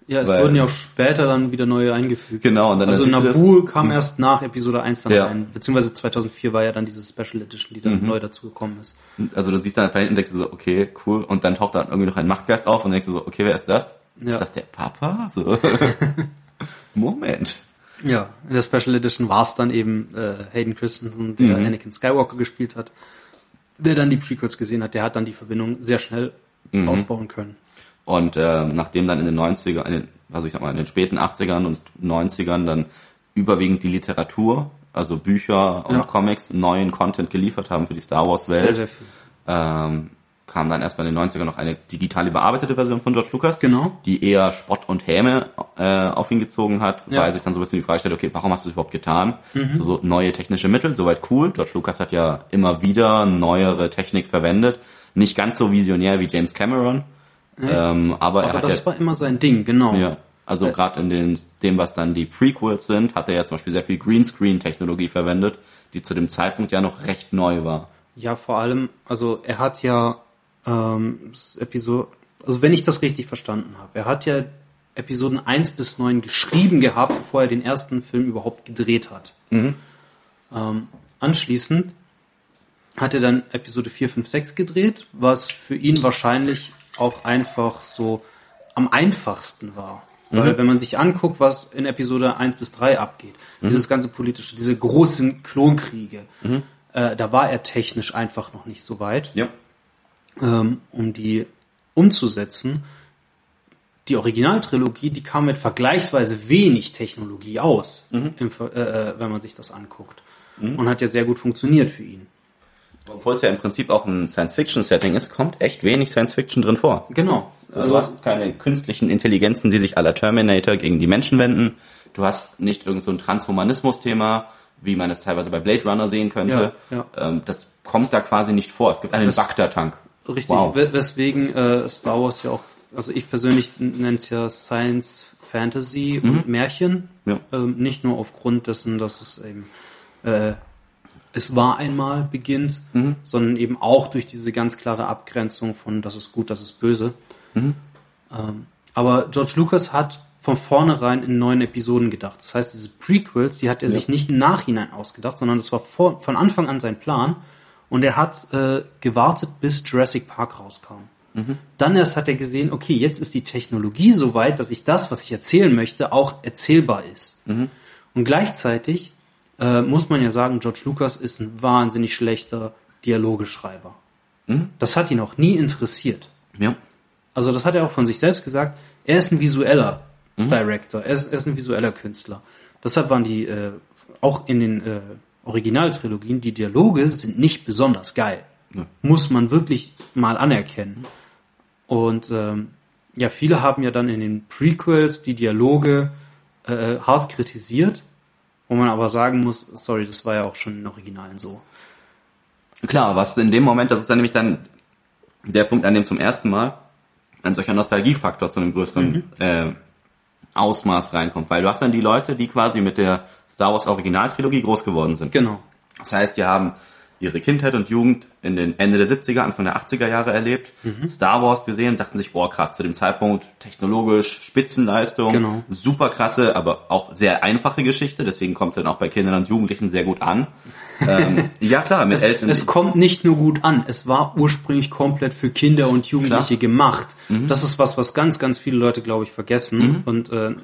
Ja, es Weil- wurden ja auch später dann wieder neue eingefügt. Genau, und dann also das- Naboo kam erst nach Episode 1 dann Ja. rein. Beziehungsweise 2004 war ja dann diese Special Edition, die dann neu dazugekommen ist. Also du siehst dann einen Planeten und denkst so, okay, cool. Und dann taucht da irgendwie noch ein Machtgeist auf und denkst du so, okay, wer ist das? Ja. Ist das der Papa? So. Moment. Ja, in der Special Edition war es dann eben äh, Hayden Christensen, der Mhm. Anakin Skywalker gespielt hat. Wer dann die Prequels gesehen hat, der hat dann die Verbindung sehr schnell Mhm. aufbauen können. Und ähm, nachdem dann in den 90er, in den, also ich sag mal, in den späten 80ern und 90ern dann überwiegend die Literatur, also Bücher und Ja. Comics, neuen Content geliefert haben für die Star Wars Welt, Sehr, sehr viel. ähm, kam dann erstmal in den 90ern noch eine digital überarbeitete Version von George Lucas, Genau. die eher Spott und Häme äh, auf ihn gezogen hat, Ja. weil sich dann so ein bisschen die Frage stellt, okay, warum hast du das überhaupt getan? Mhm. So, so neue technische Mittel, soweit cool. George Lucas hat ja immer wieder neuere Technik verwendet. Nicht ganz so visionär wie James Cameron, ähm, aber, er Aber hat das ja, war immer sein Ding, genau. ja, also gerade in den, dem, was dann die Prequels sind, hat er ja zum Beispiel sehr viel Greenscreen-Technologie verwendet, die zu dem Zeitpunkt ja noch recht neu war. Ja, vor allem, also er hat ja ähm, Episode, also wenn ich das richtig verstanden habe, er hat ja Episoden 1 bis 9 geschrieben gehabt, bevor er den ersten Film überhaupt gedreht hat. Ähm, anschließend hat er dann Episode 4, 5, 6 gedreht, was für ihn wahrscheinlich auch einfach so am einfachsten war. Weil wenn man sich anguckt, was in Episode 1 bis 3 abgeht, dieses ganze politische, diese großen Klonkriege, äh, da war er technisch einfach noch nicht so weit, Ja. ähm, um die umzusetzen. Die Originaltrilogie, die kam mit vergleichsweise wenig Technologie aus, im, Ver- äh, äh, wenn man sich das anguckt. Und hat ja sehr gut funktioniert für ihn. Obwohl es ja im Prinzip auch ein Science-Fiction-Setting ist, kommt echt wenig Science-Fiction drin vor. Genau. Also du hast keine künstlichen Intelligenzen, die sich aller Terminator gegen die Menschen wenden. Du hast nicht irgend so ein Transhumanismus-Thema, wie man es teilweise bei Blade Runner sehen könnte. Ja, Ähm, das kommt da quasi nicht vor. Es gibt einen Bagdad-Tank. Richtig, Wow. we- weswegen äh, Star Wars ja auch, also ich persönlich nenne es ja Science Fantasy und Märchen. Ja. Ähm, nicht nur aufgrund dessen, dass es eben äh, es war einmal beginnt, sondern eben auch durch diese ganz klare Abgrenzung von das ist gut, das ist böse. Ähm, aber George Lucas hat von vornherein in neuen Episoden gedacht. Das heißt, diese Prequels, die hat er sich nicht im Nachhinein ausgedacht, sondern das war vor, von Anfang an sein Plan. Und er hat äh, gewartet, bis Jurassic Park rauskam. Dann erst hat er gesehen, okay, jetzt ist die Technologie so weit, dass ich das, was ich erzählen möchte, auch erzählbar ist. Und gleichzeitig äh, muss man ja sagen, George Lucas ist ein wahnsinnig schlechter Dialogeschreiber. Das hat ihn auch nie interessiert. Ja. Also das hat er auch von sich selbst gesagt. Er ist ein visueller Director, er ist, er ist ein visueller Künstler. Deshalb waren die äh, auch in den äh, Originaltrilogien die Dialoge sind nicht besonders geil. Muss man wirklich mal anerkennen. Und ähm, ja, viele haben ja dann in den Prequels die Dialoge äh, hart kritisiert, wo man aber sagen muss, sorry, das war ja auch schon in Originalen so. Klar, was in dem Moment, das ist dann nämlich dann der Punkt, an dem zum ersten Mal ein solcher Nostalgiefaktor zu einem größeren äh, Ausmaß reinkommt. Weil du hast dann die Leute, die quasi mit der Star Wars Originaltrilogie groß geworden sind. Genau. Das heißt, die haben ihre Kindheit und Jugend in den Ende der 70er, Anfang der 80er Jahre erlebt, Star Wars gesehen und dachten sich, boah krass, zu dem Zeitpunkt technologisch Spitzenleistung, Genau. super krasse, aber auch sehr einfache Geschichte, deswegen kommt es dann auch bei Kindern und Jugendlichen sehr gut an. ähm, ja klar, mit Es, Eltern. es kommt nicht nur gut an, es war ursprünglich komplett für Kinder und Jugendliche Klar. gemacht. Das ist was, was ganz, ganz viele Leute, glaube ich, vergessen. Und äh,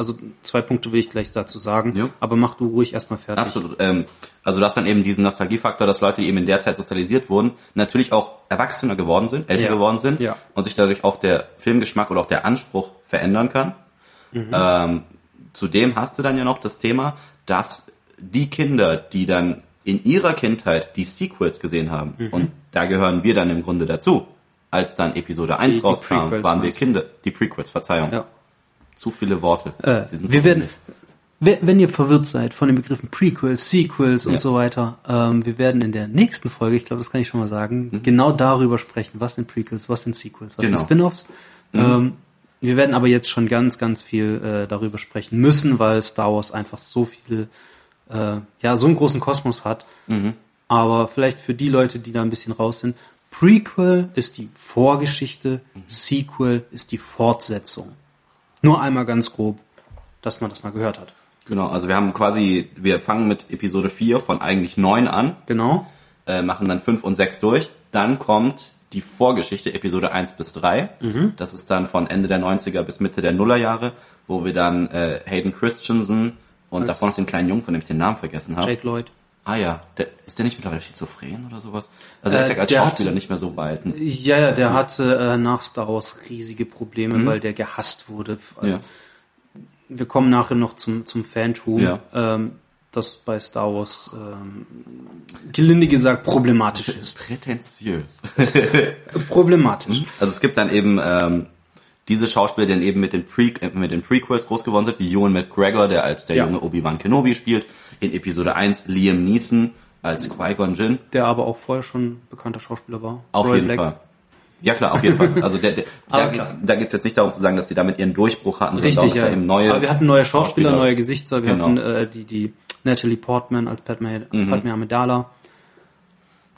also zwei Punkte will ich gleich dazu sagen, Ja. aber mach du ruhig erstmal fertig. Absolut. Ähm, also du hast dann eben diesen Nostalgiefaktor, dass Leute, die eben in der Zeit sozialisiert wurden, natürlich auch erwachsener geworden sind, älter Ja. geworden sind Ja. und sich dadurch auch der Filmgeschmack oder auch der Anspruch verändern kann. Mhm. Ähm, zudem hast du dann ja noch das Thema, dass die Kinder, die dann in ihrer Kindheit die Sequels gesehen haben, Mhm. und da gehören wir dann im Grunde dazu, als dann Episode 1 Die- die rauskam, Prequels waren wir? Kinder, die Prequels, Verzeihung. Ja. Zu viele Worte. Äh, so wir werden, wenn ihr verwirrt seid von den Begriffen Prequels, Sequels und Ja. so weiter, ähm, wir werden in der nächsten Folge, ich glaube, das kann ich schon mal sagen, genau darüber sprechen, was sind Prequels, was sind Sequels, was Genau. sind Spin-offs. Ähm, wir werden aber jetzt schon ganz, ganz viel äh, darüber sprechen müssen, weil Star Wars einfach so viele, äh, ja, so einen großen Kosmos hat. Aber vielleicht für die Leute, die da ein bisschen raus sind, Prequel ist die Vorgeschichte, Sequel ist die Fortsetzung. Nur einmal ganz grob, dass man das mal gehört hat. Genau, also wir haben quasi, wir fangen mit Episode 4 von eigentlich 9 an, Genau. äh, machen dann 5 und 6 durch. Dann kommt die Vorgeschichte, Episode 1 bis 3. Mhm. Das ist dann von Ende der 90er bis Mitte der Nullerjahre, wo wir dann äh, Hayden Christensen und davor noch den kleinen Jungen, von dem ich den Namen vergessen habe. Jake Lloyd. Ah ja, der, ist der nicht mittlerweile schizophren oder sowas? Also er ist Äh, ja als der Schauspieler hat- nicht mehr so weit. Ja, ja, der hatte äh, nach Star Wars riesige Probleme, weil der gehasst wurde. Also, Mhm. Ja. Wir kommen nachher noch zum, zum Fantum, Ja. ähm, das bei Star Wars ähm, gelinde gesagt problematisch ist. Prätentiös. Problematisch. Also es gibt dann eben ähm, diese Schauspieler, die dann eben mit den, Pre äh, mit den Prequels groß geworden sind, wie Ewan McGregor, der als der Ja. junge Obi-Wan Kenobi spielt. In Episode 1 Liam Neeson als Qui-Gon Jinn. Der aber auch vorher schon bekannter Schauspieler war. Auf Roy jeden Black. Fall. Ja klar, auf jeden Fall. Also der, der, da da geht's jetzt nicht darum zu sagen, dass sie damit ihren Durchbruch hatten, sondern Richtig, darum, dass ja. da eben neue aber wir hatten neue Schauspieler, neue Gesichter. Wir Genau. hatten äh, die, die Natalie Portman als Padme, Mhm. Padme Amidala.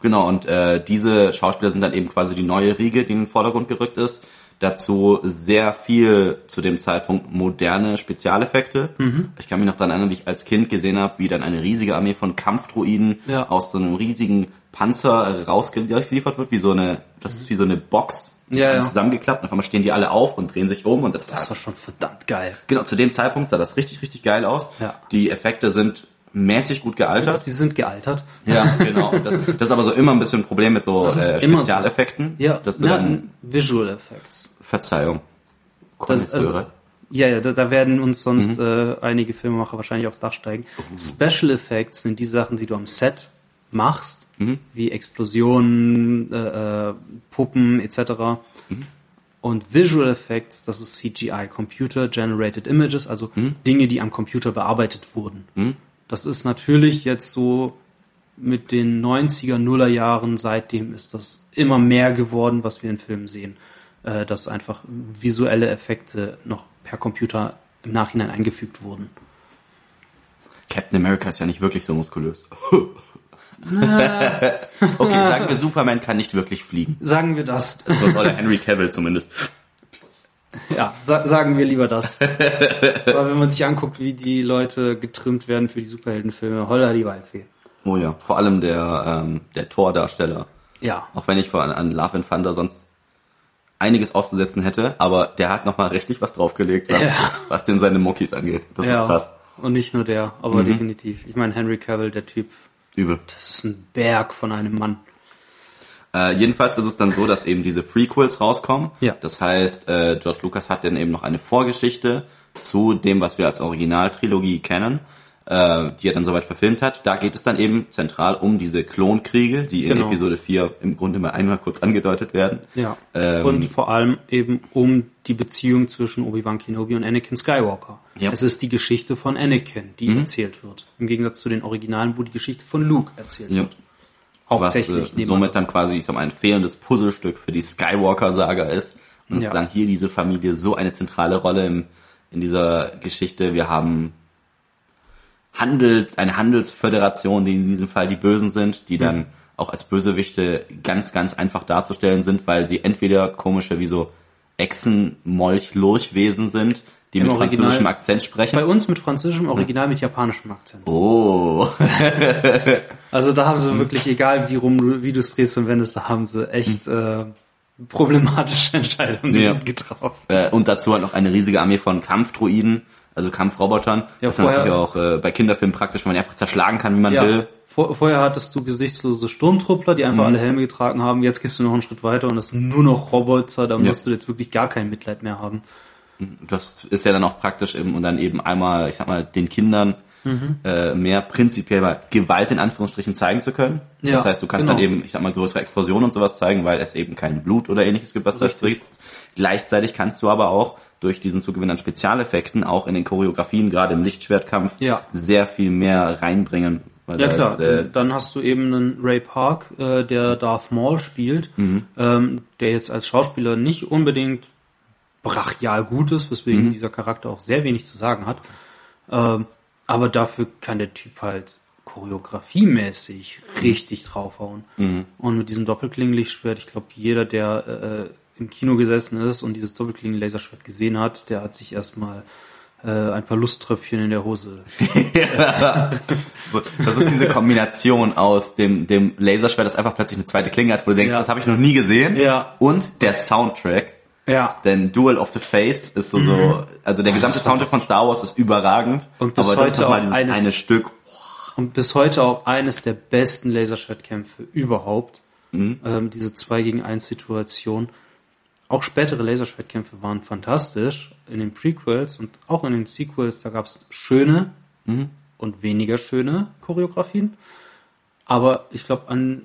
Genau, und äh, diese Schauspieler sind dann eben quasi die neue Riege, die in den Vordergrund gerückt ist. Dazu sehr viel zu dem Zeitpunkt moderne Spezialeffekte. Mhm. Ich kann mich noch daran erinnern, wie ich als Kind gesehen habe, wie dann eine riesige Armee von Kampfdruiden Ja. aus so einem riesigen Panzer rausgeliefert wird, wie so eine, das ist wie so eine Box, Ja, ja. zusammengeklappt, und auf einmal stehen die alle auf und drehen sich um und das, Das war schon verdammt geil. genau, zu dem Zeitpunkt sah das richtig, richtig geil aus. Ja. Die Effekte sind mäßig gut gealtert. Die sind gealtert. Ja, genau. Das, das ist aber so immer ein bisschen ein Problem mit so äh, immer so. Spezialeffekten. Ja, Dass na, dann, Visual Effects. Verzeihung, Das, also, ja, ja, da, da werden uns sonst Mhm. äh, einige Filmemacher wahrscheinlich aufs Dach steigen. Oh. Special Effects sind die Sachen, die du am Set machst, Mhm. wie Explosionen, äh, äh, Puppen etc. Mhm. Und Visual Effects, das ist CGI, Computer Generated Images, also Mhm. Dinge, die am Computer bearbeitet wurden. Das ist natürlich jetzt so mit den 90er, Nuller Jahren, seitdem ist das immer mehr geworden, was wir in Filmen sehen, äh, dass einfach visuelle Effekte noch per Computer im Nachhinein eingefügt wurden. Captain America ist ja nicht wirklich so muskulös. okay, sagen wir, Superman kann nicht wirklich fliegen. Sagen wir das. So, oder Henry Cavill zumindest. Ja, sa sagen wir lieber das. Aber wenn man sich anguckt, wie die Leute getrimmt werden für die Superheldenfilme, holla die Waldfee. Oh ja, vor allem der, ähm, der Tordarsteller. Ja. Auch wenn ich vor an Love and Thunder sonst einiges auszusetzen hätte, aber der hat nochmal richtig was draufgelegt, was, Ja. was dem seine Muckis angeht. Das ja. ist krass. Mhm. Und nicht nur der, aber definitiv. Ich meine, Henry Cavill, der Typ, Übel. das ist ein Berg von einem Mann. Äh, jedenfalls ist es dann so, dass eben diese Prequels rauskommen. Ja. Das heißt, äh, George Lucas hat dann eben noch eine Vorgeschichte zu dem, was wir als Originaltrilogie kennen, äh, die er dann soweit verfilmt hat. Da geht es dann eben zentral um diese Klonkriege, die in Genau. Episode 4 im Grunde mal einmal kurz angedeutet werden. Ja. Ähm, und vor allem eben um die Beziehung zwischen Obi-Wan Kenobi und Anakin Skywalker. Ja. Mhm. Es ist die Geschichte von Anakin, die erzählt wird. Im Gegensatz zu den Originalen, wo die Geschichte von Luke erzählt Ja. wird. was Hauptsächlich. äh, neben somit dann quasi, ich sag mal, ein fehlendes Puzzlestück für die Skywalker-Saga ist. Und Ja. sozusagen hier diese Familie so eine zentrale Rolle im, in dieser Geschichte. Wir haben Handels, eine Handelsföderation, die in diesem Fall die Bösen sind, die dann auch als Bösewichte ganz, ganz einfach darzustellen sind, weil sie entweder komische wie so Echsen, Molch, Lurchwesen sind, die Im mit Original- französischem Akzent sprechen. Bei uns mit französischem Original mit japanischem Akzent. oh. Also da haben Mhm. sie wirklich, egal wie rum wie du es drehst und wendest, da haben sie echt äh, problematische Entscheidungen Mhm. Ja. getroffen. Äh, und dazu halt noch eine riesige Armee von Kampfdruiden, also Kampfrobotern. Ja, was natürlich vorher- auch äh, bei Kinderfilmen praktisch, weil man einfach zerschlagen kann, wie man Ja, will. vor, vorher hattest du gesichtslose Sturmtruppler, die Mhm. einfach alle Helme getragen haben. Jetzt gehst du noch einen Schritt weiter und es sind nur noch Roboter. Da Ja. musst du jetzt wirklich gar kein Mitleid mehr haben. Das ist ja dann auch praktisch eben und dann eben einmal, ich sag mal, den Kindern Mhm. äh, mehr prinzipiell mal Gewalt in Anführungsstrichen zeigen zu können. Ja, das heißt, du kannst genau. dann eben, ich sag mal, größere Explosionen und sowas zeigen, weil es eben kein Blut oder ähnliches gibt, was da spricht. Gleichzeitig kannst du aber auch durch diesen Zugewinn an Spezialeffekten auch in den Choreografien, gerade im Lichtschwertkampf, Ja. sehr viel mehr reinbringen. Ja klar, äh, dann hast du eben einen Ray Park, äh, der Darth Maul spielt, Mhm. ähm, der jetzt als Schauspieler nicht unbedingt brachial gut ist, weswegen Mhm. dieser Charakter auch sehr wenig zu sagen hat. Ähm, aber dafür kann der Typ halt choreografiemäßig richtig draufhauen. Und mit diesem Doppelklinglichtschwert, ich glaube, jeder, der äh, im Kino gesessen ist und dieses Doppelklingen-Laserschwert gesehen hat, der hat sich erstmal äh, ein paar Lusttröpfchen in der Hose. Das ist diese Kombination aus dem, dem Laserschwert, das einfach plötzlich eine zweite Klinge hat, wo du denkst, Ja. das habe ich noch nie gesehen. Ja. Und der Soundtrack. Ja. Denn Duel of the Fates ist so, so also der gesamte Soundtrack von Star Wars ist überragend. Und bis aber das ist heute noch mal auch dieses eines- eine Stück. Und bis heute auch eines der besten Laserschwertkämpfe überhaupt. Ähm, diese 2 gegen 1 Situation. Auch spätere Laserschwertkämpfe waren fantastisch in den Prequels und auch in den Sequels. Da gab es schöne und weniger schöne Choreografien. Aber ich glaube an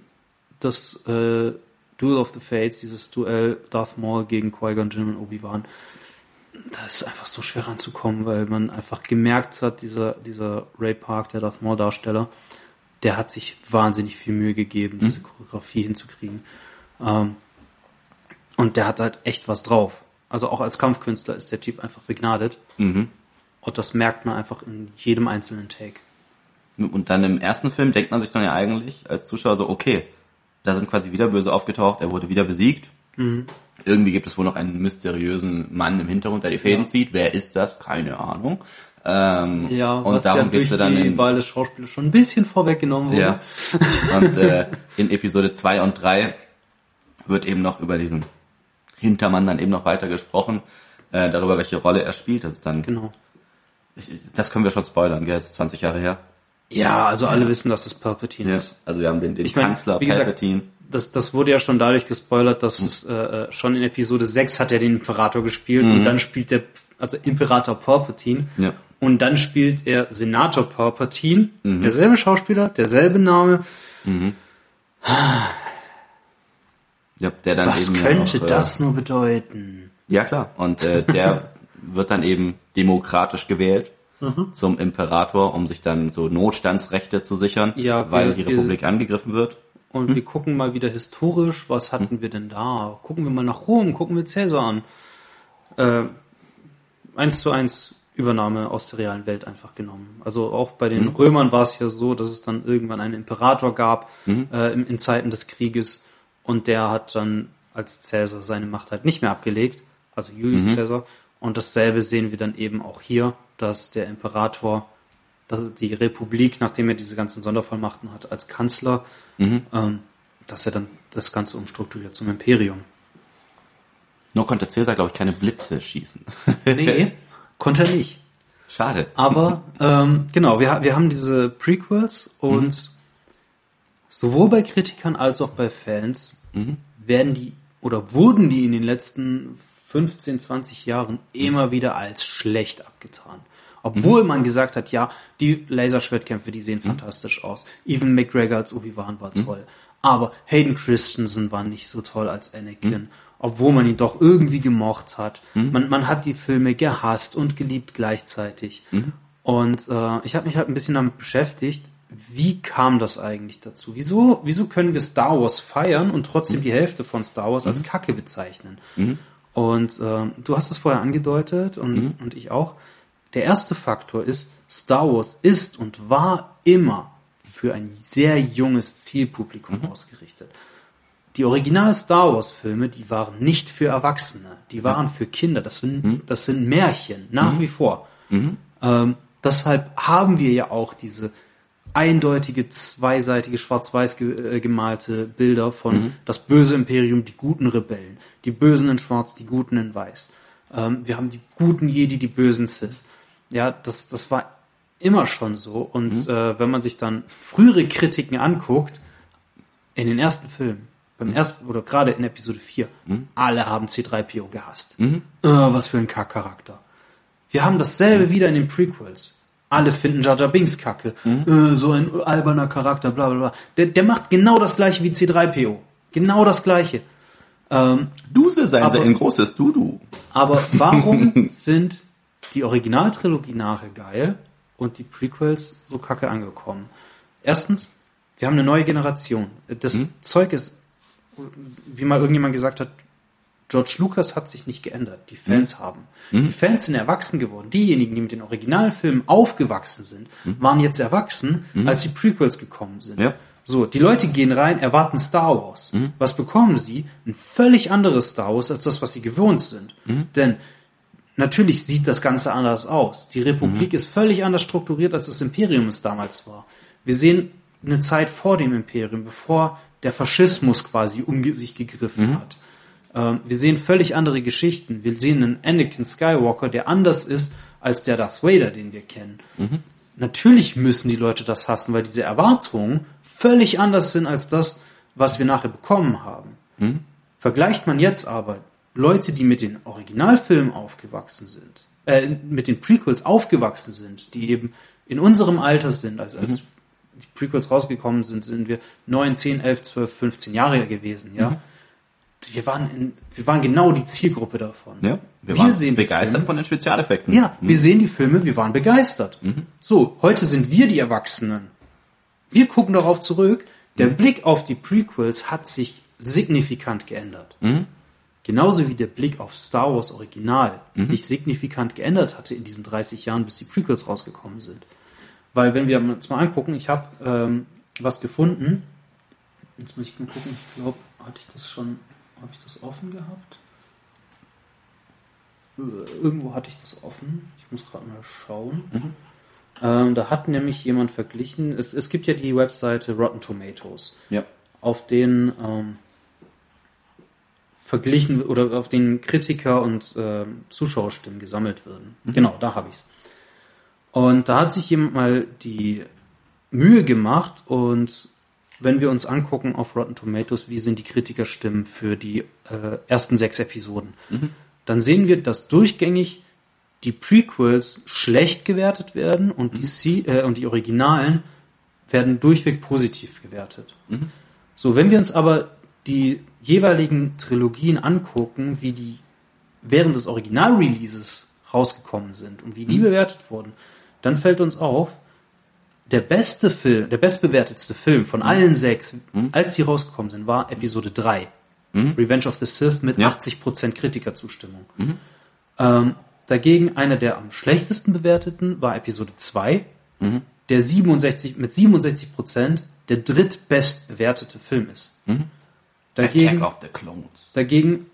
das äh, Duel of the Fates, dieses Duell Darth Maul gegen Qui-Gon Jinn und Obi-Wan, da ist einfach so schwer ranzukommen, weil man einfach gemerkt hat, dieser, dieser Ray Park, der Darth Maul Darsteller, der hat sich wahnsinnig viel Mühe gegeben, diese Choreografie hinzukriegen. Ähm, und der hat halt echt was drauf. Also auch als Kampfkünstler ist der Typ einfach begnadet. Und das merkt man einfach in jedem einzelnen Take. Und dann im ersten Film denkt man sich dann ja eigentlich als Zuschauer so, okay, da sind quasi wieder Böse aufgetaucht, er wurde wieder besiegt. Mhm. Irgendwie gibt es wohl noch einen mysteriösen Mann im Hintergrund, der die Fäden Ja. zieht. Wer ist das? Keine Ahnung. Ähm, Ja, und was darum ja geht's ja dann in, Wahl des Schauspielers schon ein bisschen vorweggenommen wurde. Ja. Und äh, in Episode 2 und 3 wird eben noch über diesen Hintermann dann eben noch weiter gesprochen, äh, darüber, welche Rolle er spielt. Ist dann, Genau. ich- ich- das können wir schon spoilern, gell? Das ist 20 Jahre her. Ja, also alle wissen, dass das Palpatine Ja. ist. Also wir haben den, den Ich mein, Kanzler wie gesagt, Palpatine. Das, das wurde ja schon dadurch gespoilert, dass es äh, äh, schon in Episode 6 hat er den Imperator gespielt und dann spielt er, also Imperator Palpatine. Ja. Und dann spielt er Senator Palpatine, derselbe Schauspieler, derselbe Name. Ja, der dann Was eben könnte ja noch, das nur bedeuten? Äh, ja klar. Und äh, der wird dann eben demokratisch gewählt Mhm. zum Imperator, um sich dann so Notstandsrechte zu sichern, Ja, weil wir- die wir- Republik angegriffen wird. Und wir gucken mal wieder historisch, was hatten wir denn da? Gucken wir mal nach Rom, gucken wir Cäsar an. Äh, eins zu eins Übernahme aus der realen Welt einfach genommen. Also auch bei den Römern war es ja so, dass es dann irgendwann einen Imperator gab äh, in, in Zeiten des Krieges und der hat dann als Cäsar seine Macht halt nicht mehr abgelegt, also Julius Cäsar. Und dasselbe sehen wir dann eben auch hier, dass der Imperator dass die Republik, nachdem er diese ganzen Sondervollmachten hat, als Kanzler, ähm, dass er dann das Ganze umstrukturiert zum Imperium. Nur konnte Caesar, glaube ich, keine Blitze schießen. Nee, konnte er nicht. Schade. Aber ähm, genau, wir, wir haben diese Prequels und sowohl bei Kritikern als auch bei Fans werden die oder wurden die in den letzten 15, 20 Jahren immer wieder als schlecht abgetan. Obwohl man gesagt hat, ja, die Laserschwertkämpfe, die sehen fantastisch aus. Evan McGregor als Obi-Wan war toll. Aber Hayden Christensen war nicht so toll als Anakin. Obwohl man ihn doch irgendwie gemocht hat. Man, man hat die Filme gehasst und geliebt gleichzeitig. Und äh, ich habe mich halt ein bisschen damit beschäftigt, wie kam das eigentlich dazu? Wieso, wieso können wir Star Wars feiern und trotzdem die Hälfte von Star Wars als Kacke bezeichnen? Und ähm, du hast es vorher angedeutet und, und ich auch. Der erste Faktor ist, Star Wars ist und war immer für ein sehr junges Zielpublikum ausgerichtet. Die original Star Wars Filme, die waren nicht für Erwachsene, die waren für Kinder. Das sind, das sind Märchen, nach wie vor. Ähm, deshalb haben wir ja auch diese eindeutige, zweiseitige, schwarz-weiß ge äh, gemalte Bilder von das böse Imperium, die guten Rebellen, die Bösen in schwarz, die Guten in weiß. Ähm, wir haben die guten Jedi, die bösen Sith. Ja, das, das war immer schon so. Und äh, wenn man sich dann frühere Kritiken anguckt, in den ersten Filmen, beim ersten oder gerade in Episode 4, alle haben C3PO gehasst. Äh, was für ein Kackcharakter. Wir haben dasselbe wieder in den Prequels. Alle finden Jar Binks kacke. Äh, so ein alberner Charakter, bla bla bla. Der, der macht genau das gleiche wie C3PO. Genau das gleiche. Ähm, Duse sein Aber- ein großes Dudu. aber warum sind die Originaltrilogie nachher geil und die Prequels so kacke angekommen? Erstens, wir haben eine neue Generation. Das Zeug ist, wie mal irgendjemand gesagt hat, George Lucas hat sich nicht geändert. Die Fans haben. Die Fans sind erwachsen geworden. Diejenigen, die mit den Originalfilmen aufgewachsen sind, waren jetzt erwachsen, als die Prequels gekommen sind. Ja. So, die Leute gehen rein, erwarten Star Wars. Was bekommen sie? Ein völlig anderes Star Wars als das, was sie gewohnt sind. Denn natürlich sieht das Ganze anders aus. Die Republik ist völlig anders strukturiert, als das Imperium es damals war. Wir sehen eine Zeit vor dem Imperium, bevor der Faschismus quasi um sich gegriffen hat. Ähm, wir sehen völlig andere Geschichten. Wir sehen einen Anakin Skywalker, der anders ist als der Darth Vader, den wir kennen. Natürlich müssen die Leute das hassen, weil diese Erwartungen völlig anders sind als das, was wir nachher bekommen haben. Vergleicht man jetzt aber Leute, die mit den Originalfilmen aufgewachsen sind, äh, mit den Prequels aufgewachsen sind, die eben in unserem Alter sind, als, als die Prequels rausgekommen sind, sind wir 9, 10, 11, 12, 15 Jahre gewesen, ja. Wir waren in, wir waren genau die Zielgruppe davon. Ja, wir, waren sehen begeistert von den Spezialeffekten. Ja, wir sehen die Filme, wir waren begeistert. So, heute sind wir die Erwachsenen. Wir gucken darauf zurück. Der Blick auf die Prequels hat sich signifikant geändert. Genauso wie der Blick auf Star Wars Original sich signifikant geändert hatte in diesen 30 Jahren, bis die Prequels rausgekommen sind. Weil wenn wir uns mal angucken, ich habe ähm, was gefunden. Jetzt muss ich mal gucken, ich glaube, hatte ich das schon, habe ich das offen gehabt? Äh, Irgendwo hatte ich das offen. Ich muss gerade mal schauen. Ähm, da hat nämlich jemand verglichen. Es, es gibt ja die Webseite Rotten Tomatoes, Ja. auf denen ähm, verglichen oder auf den Kritiker und ähm, Zuschauerstimmen gesammelt werden. Genau, da habe ich's. Und da hat sich jemand mal die Mühe gemacht und wenn wir uns angucken auf Rotten Tomatoes, wie sind die Kritikerstimmen für die äh, ersten sechs Episoden, dann sehen wir, dass durchgängig die Prequels schlecht gewertet werden und die, C äh, und die Originalen werden durchweg positiv gewertet. So, wenn wir uns aber die jeweiligen Trilogien angucken, wie die während des Original-Releases rausgekommen sind und wie die bewertet wurden, dann fällt uns auf, der beste Film, der bestbewertetste Film von allen sechs, als sie rausgekommen sind, war Episode 3. Revenge of the Sith mit Ja. 80% Kritikerzustimmung. Ähm, dagegen einer der am schlechtesten bewerteten war Episode 2, der 67, mit 67% der drittbest bewertete Film ist. Dagegen, Attack of the Clones. Dagegen,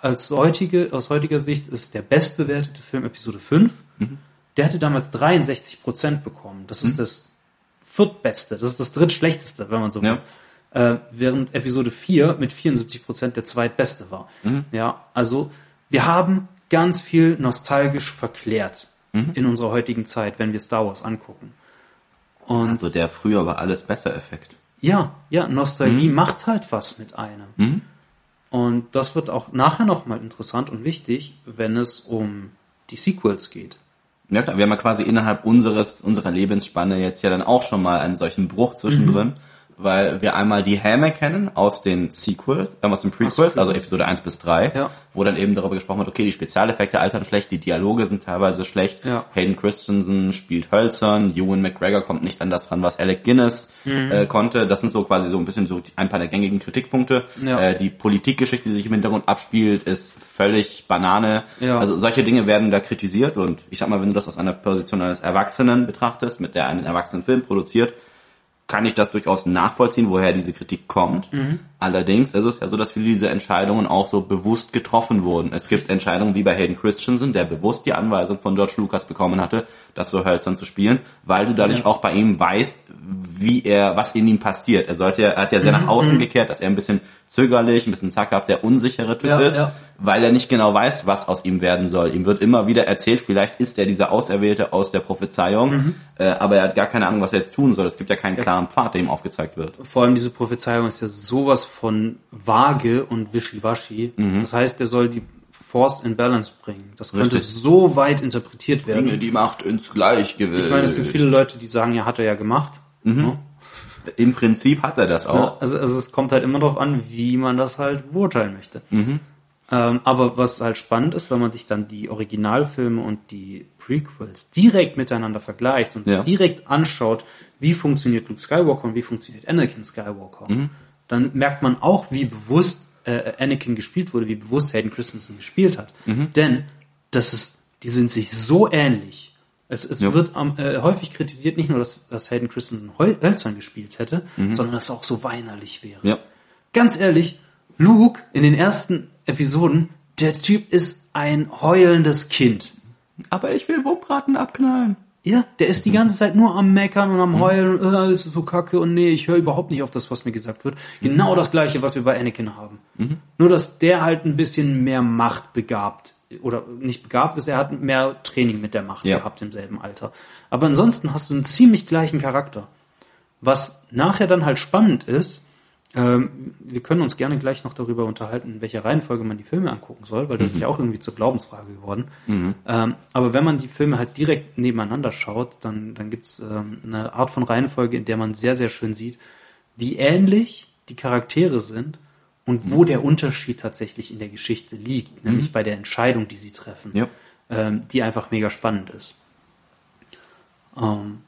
als heutige, aus heutiger Sicht ist der bestbewertete Film Episode 5. Der hatte damals 63 Prozent bekommen. Das ist das viertbeste, das ist das drittschlechteste, wenn man so will. Äh, während Episode 4 mit 74 Prozent der zweitbeste war. Ja, also wir haben ganz viel nostalgisch verklärt in unserer heutigen Zeit, wenn wir Star Wars angucken. Und Also der früher war alles besser Effekt. ja, ja, Mhm. Nostalgie macht halt was mit einem. Und das wird auch nachher nochmal interessant und wichtig, wenn es um die Sequels geht. Ja klar, wir haben ja quasi innerhalb unseres, unserer Lebensspanne jetzt ja dann auch schon mal einen solchen Bruch zwischendrin, weil wir einmal die Häme kennen aus den Sequels, äh, aus den Prequels, also Episode 1 bis 3, Ja. wo dann eben darüber gesprochen wird, okay, die Spezialeffekte altern schlecht, die Dialoge sind teilweise schlecht, Ja. Hayden Christensen spielt hölzern, Ewan McGregor kommt nicht an das ran, was Alec Guinness Mhm. äh, konnte. Das sind so quasi so ein bisschen so ein paar der gängigigen Kritikpunkte. Ja. Äh, die Politikgeschichte, die sich im Hintergrund abspielt, ist völlig Banane. Also solche Dinge werden da kritisiert und ich sag mal, wenn du das aus einer Position eines Erwachsenen betrachtest, mit der einen erwachsenen Film produziert, kann ich das durchaus nachvollziehen, woher diese Kritik kommt. Allerdings ist es ja so, dass viele dieser Entscheidungen auch so bewusst getroffen wurden. Es gibt Entscheidungen wie bei Hayden Christensen, der bewusst die Anweisung von George Lucas bekommen hatte, das so hölzern zu spielen, weil du dadurch auch bei ihm weißt, wie er, was in ihm passiert. Er sollte, ja- er hat ja sehr nach außen gekehrt, dass er ein bisschen zögerlich, ein bisschen zackhaft, der unsichere Typ Ja, ist ja. weil er nicht genau weiß, was aus ihm werden soll. Ihm wird immer wieder erzählt, vielleicht ist er dieser Auserwählte aus der Prophezeiung, Mhm. äh, aber er hat gar keine Ahnung, was er jetzt tun soll. Es gibt ja keinen klaren Pfad, der ihm aufgezeigt wird. Vor allem diese Prophezeiung ist ja sowas von vage und wischiwaschi. Mhm. Das heißt, er soll die Force in Balance bringen. Das könnte Richtig. so weit interpretiert werden. die Macht ins Gleichgewicht. Ich meine, es gibt viele Leute, die sagen, ja, hat er ja gemacht. Ja. Im Prinzip hat er das Ja, auch. also, also es kommt halt immer darauf an, wie man das halt beurteilen möchte. Ähm, aber was halt spannend ist, wenn man sich dann die Originalfilme und die Prequels direkt miteinander vergleicht und Ja. sich direkt anschaut, wie funktioniert Luke Skywalker und wie funktioniert Anakin Skywalker, dann merkt man auch, wie bewusst äh, Anakin gespielt wurde, wie bewusst Hayden Christensen gespielt hat. Denn das ist, die sind sich so ähnlich Es, es Ja. wird am, äh, häufig kritisiert, nicht nur, dass, dass Hayden Christensen hölzern gespielt hätte, sondern dass er auch so weinerlich wäre. Mhm. Ja. Ganz ehrlich, Luke in den ersten Episoden, der Typ ist ein heulendes Kind. Aber ich will Wurmbraten abknallen. Ja, der ist die ganze Zeit nur am Meckern und am Heulen und äh, alles ist so kacke und nee, ich höre überhaupt nicht auf das, was mir gesagt wird. Genau das gleiche, was wir bei Anakin haben. Nur, dass der halt ein bisschen mehr Macht begabt oder nicht begabt ist, er hat mehr Training mit der Macht Ja. gehabt im selben Alter. Aber ansonsten hast du einen ziemlich gleichen Charakter. Was nachher dann halt spannend ist, ähm, wir können uns gerne gleich noch darüber unterhalten, in welcher Reihenfolge man die Filme angucken soll, weil das ist ja auch irgendwie zur Glaubensfrage geworden. Ähm, aber wenn man die Filme halt direkt nebeneinander schaut, dann, dann gibt's ähm, eine Art von Reihenfolge, in der man sehr, sehr schön sieht, wie ähnlich die Charaktere sind und wo der Unterschied tatsächlich in der Geschichte liegt, nämlich bei der Entscheidung, die sie treffen, Ja. ähm, die einfach mega spannend ist. Ähm,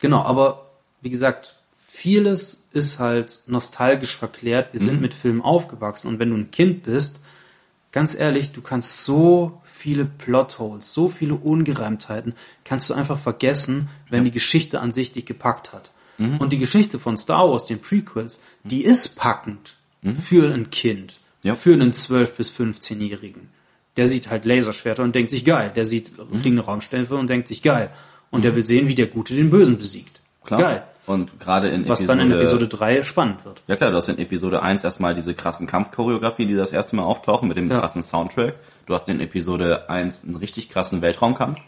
genau, aber wie gesagt, vieles ist halt nostalgisch verklärt. Wir sind mit Filmen aufgewachsen und wenn du ein Kind bist, ganz ehrlich, du kannst so viele Plotholes, so viele Ungereimtheiten, kannst du einfach vergessen, wenn die Geschichte an sich dich gepackt hat. Und die Geschichte von Star Wars, den Prequels, die ist packend für ein Kind, Ja. für einen 12- bis 15-Jährigen. Der sieht halt Laserschwerter und denkt sich geil. Der sieht fliegende Raumstämpfe und denkt sich geil. Und der will sehen, wie der Gute den Bösen besiegt. Klar. Geil. Und gerade in Was Episode, dann in Episode 3 spannend wird. Ja klar, du hast in Episode 1 erstmal diese krassen Kampfchoreografien, die das erste Mal auftauchen mit dem Ja. krassen Soundtrack. Du hast in Episode 1 einen richtig krassen Weltraumkampf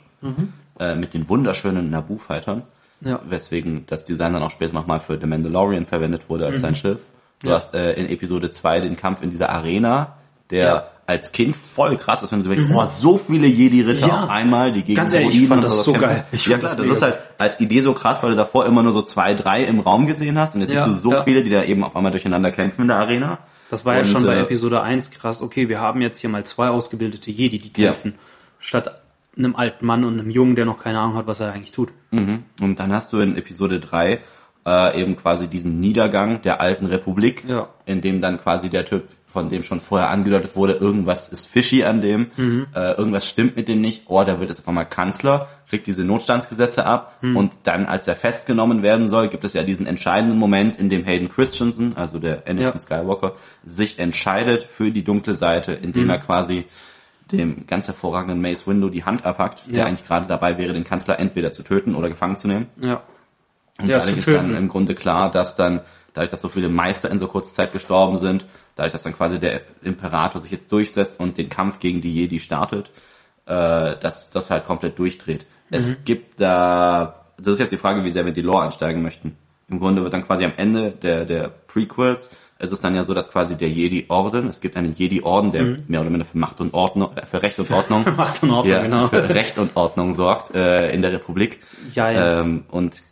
äh, mit den wunderschönen Naboo-Fightern. Ja. Weswegen das Design dann auch später nochmal für The Mandalorian verwendet wurde als sein Schiff. Du Ja. hast äh, in Episode 2 den Kampf in dieser Arena, der. Als Kind voll krass ist, wenn du so denkst, oh, so viele Jedi-Ritter Ja. auf einmal, die gegen Ganz ehrlich, ich Droiden fand das so kämpfen. geil. Ich ja klar, das das ist halt als Idee so krass, weil du davor immer nur so zwei, drei im Raum gesehen hast und jetzt Ja, siehst du so ja. viele, die da eben auf einmal durcheinander kämpfen in der Arena. Das war ja Und, schon bei äh, Episode 1 krass. Okay, wir haben jetzt hier mal zwei ausgebildete Jedi, die Ja. kämpfen. Statt einem alten Mann und einem Jungen, der noch keine Ahnung hat, was er eigentlich tut. Mhm. Und dann hast du in Episode 3 äh, eben quasi diesen Niedergang der alten Republik, Ja. in dem dann quasi der Typ, von dem schon vorher angedeutet wurde, irgendwas ist fishy an dem, Mhm. äh, irgendwas stimmt mit dem nicht, oh, der wird jetzt einfach mal Kanzler, kriegt diese Notstandsgesetze ab Mhm. und dann, als er festgenommen werden soll, gibt es ja diesen entscheidenden Moment, in dem Hayden Christensen, also der Anakin Ja. Skywalker, sich entscheidet für die dunkle Seite, indem Mhm. er quasi dem ganz hervorragenden Mace Windu die Hand abhackt, der Ja. eigentlich gerade dabei wäre, den Kanzler entweder zu töten oder gefangen zu nehmen. Ja. Und Ja, dadurch ist töten. dann im Grunde klar, dass dann, dadurch, dass so viele Meister in so kurzer Zeit gestorben sind, dadurch, dass dann quasi der Imperator sich jetzt durchsetzt und den Kampf gegen die Jedi startet, äh, dass das halt komplett durchdreht. Mhm. Es gibt da, das ist jetzt die Frage, wie sehr wir in die Lore einsteigen möchten. Im Grunde wird dann quasi am Ende der, der Prequels, es ist dann ja so, dass quasi der Jedi-Orden, es gibt einen Jedi-Orden, der mehr oder minder für Macht und Ordnung, äh, für Recht und Ordnung, Mhm. Macht und Ordnung, ja, genau. für Recht und Ordnung sorgt äh, in der Republik. Ja, ja. Ähm, und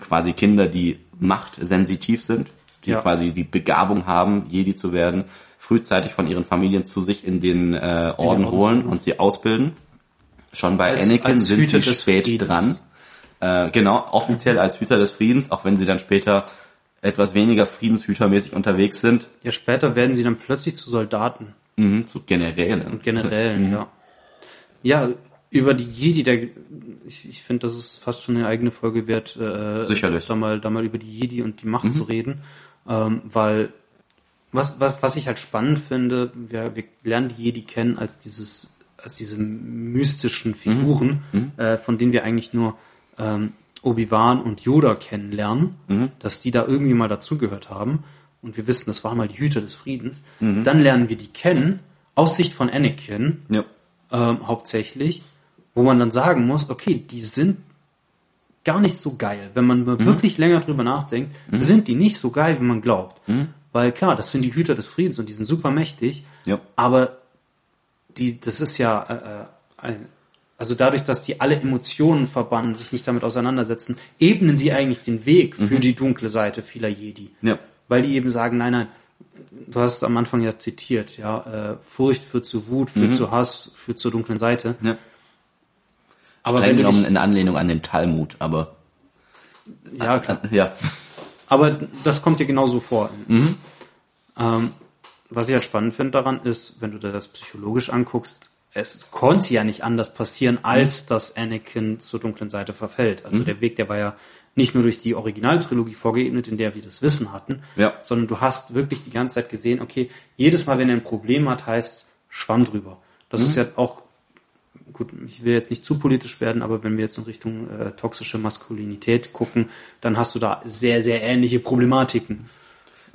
quasi Kinder, die machtsensitiv sind, die Ja. quasi die Begabung haben, Jedi zu werden, frühzeitig von ihren Familien zu sich in den äh, Orden Orden holen zu- und sie ausbilden. Schon bei Als- Anakin als sind Hüter sie spät Friedens. dran. Äh, genau, offiziell als Hüter des Friedens, auch wenn sie dann später etwas weniger friedenshütermäßig unterwegs sind, Ja, später werden sie dann plötzlich zu Soldaten. mhm, zu Generälen. Und Generälen, ja. Ja, über die Jedi, der, ich, ich finde, das ist fast schon eine eigene Folge wert, äh, Sicherlich. da mal, da mal über die Jedi und die Macht zu reden, ähm, weil was, was, was ich halt spannend finde, wir, wir lernen die Jedi kennen als dieses, als diese mystischen Figuren, Äh, von denen wir eigentlich nur ähm, Obi-Wan und Yoda kennenlernen, dass die da irgendwie mal dazugehört haben. Und wir wissen, das waren mal die Hüter des Friedens. Dann lernen wir die kennen aus Sicht von Anakin, Ja. ähm, hauptsächlich, wo man dann sagen muss, okay, die sind gar nicht so geil. Wenn man mal wirklich länger drüber nachdenkt, sind die nicht so geil, wie man glaubt. Weil klar, das sind die Hüter des Friedens und die sind super mächtig, Ja. aber die, das ist ja, äh, äh, ein, also dadurch, dass die alle Emotionen verbannen, sich nicht damit auseinandersetzen, ebnen sie eigentlich den Weg für die dunkle Seite vieler Jedi. Ja. Weil die eben sagen, nein, nein, du hast es am Anfang ja zitiert, ja, äh, Furcht führt zu Wut, führt zu Hass, führt zur dunklen Seite. ja. Aber Streng genommen in Anlehnung an den Talmud, aber ja, klar. ja. Aber das kommt dir genauso vor. Ähm, was ich halt spannend finde daran ist, wenn du dir das psychologisch anguckst, es konnte ja nicht anders passieren, als dass Anakin zur dunklen Seite verfällt. Also der Weg, der war ja nicht nur durch die Originaltrilogie vorgeebnet, in der wir das Wissen hatten, Ja. sondern du hast wirklich die ganze Zeit gesehen, okay, jedes Mal, wenn er ein Problem hat, heißt Schwamm drüber. Das ist ja auch, gut, ich will jetzt nicht zu politisch werden, aber wenn wir jetzt in Richtung äh, toxische Maskulinität gucken, dann hast du da sehr, sehr ähnliche Problematiken.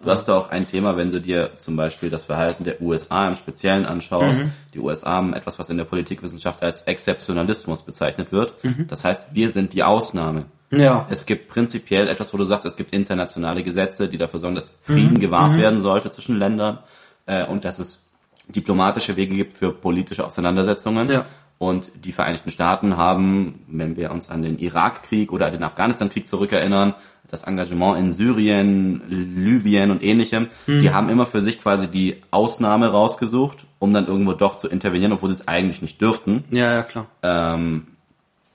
Du hast da auch ein Thema, wenn du dir zum Beispiel das Verhalten der USA im Speziellen anschaust. Die USA haben etwas, was in der Politikwissenschaft als Exzeptionalismus bezeichnet wird. Das heißt, wir sind die Ausnahme. Ja. Es gibt prinzipiell etwas, wo du sagst, es gibt internationale Gesetze, die dafür sorgen, dass Frieden gewahrt werden sollte zwischen Ländern äh, und dass es diplomatische Wege gibt für politische Auseinandersetzungen. Ja. Und die Vereinigten Staaten haben, wenn wir uns an den Irakkrieg oder den Afghanistan-Krieg zurückerinnern, das Engagement in Syrien, Libyen und ähnlichem, die haben immer für sich quasi die Ausnahme rausgesucht, um dann irgendwo doch zu intervenieren, obwohl sie es eigentlich nicht dürften. Ja, ja, klar. Ähm,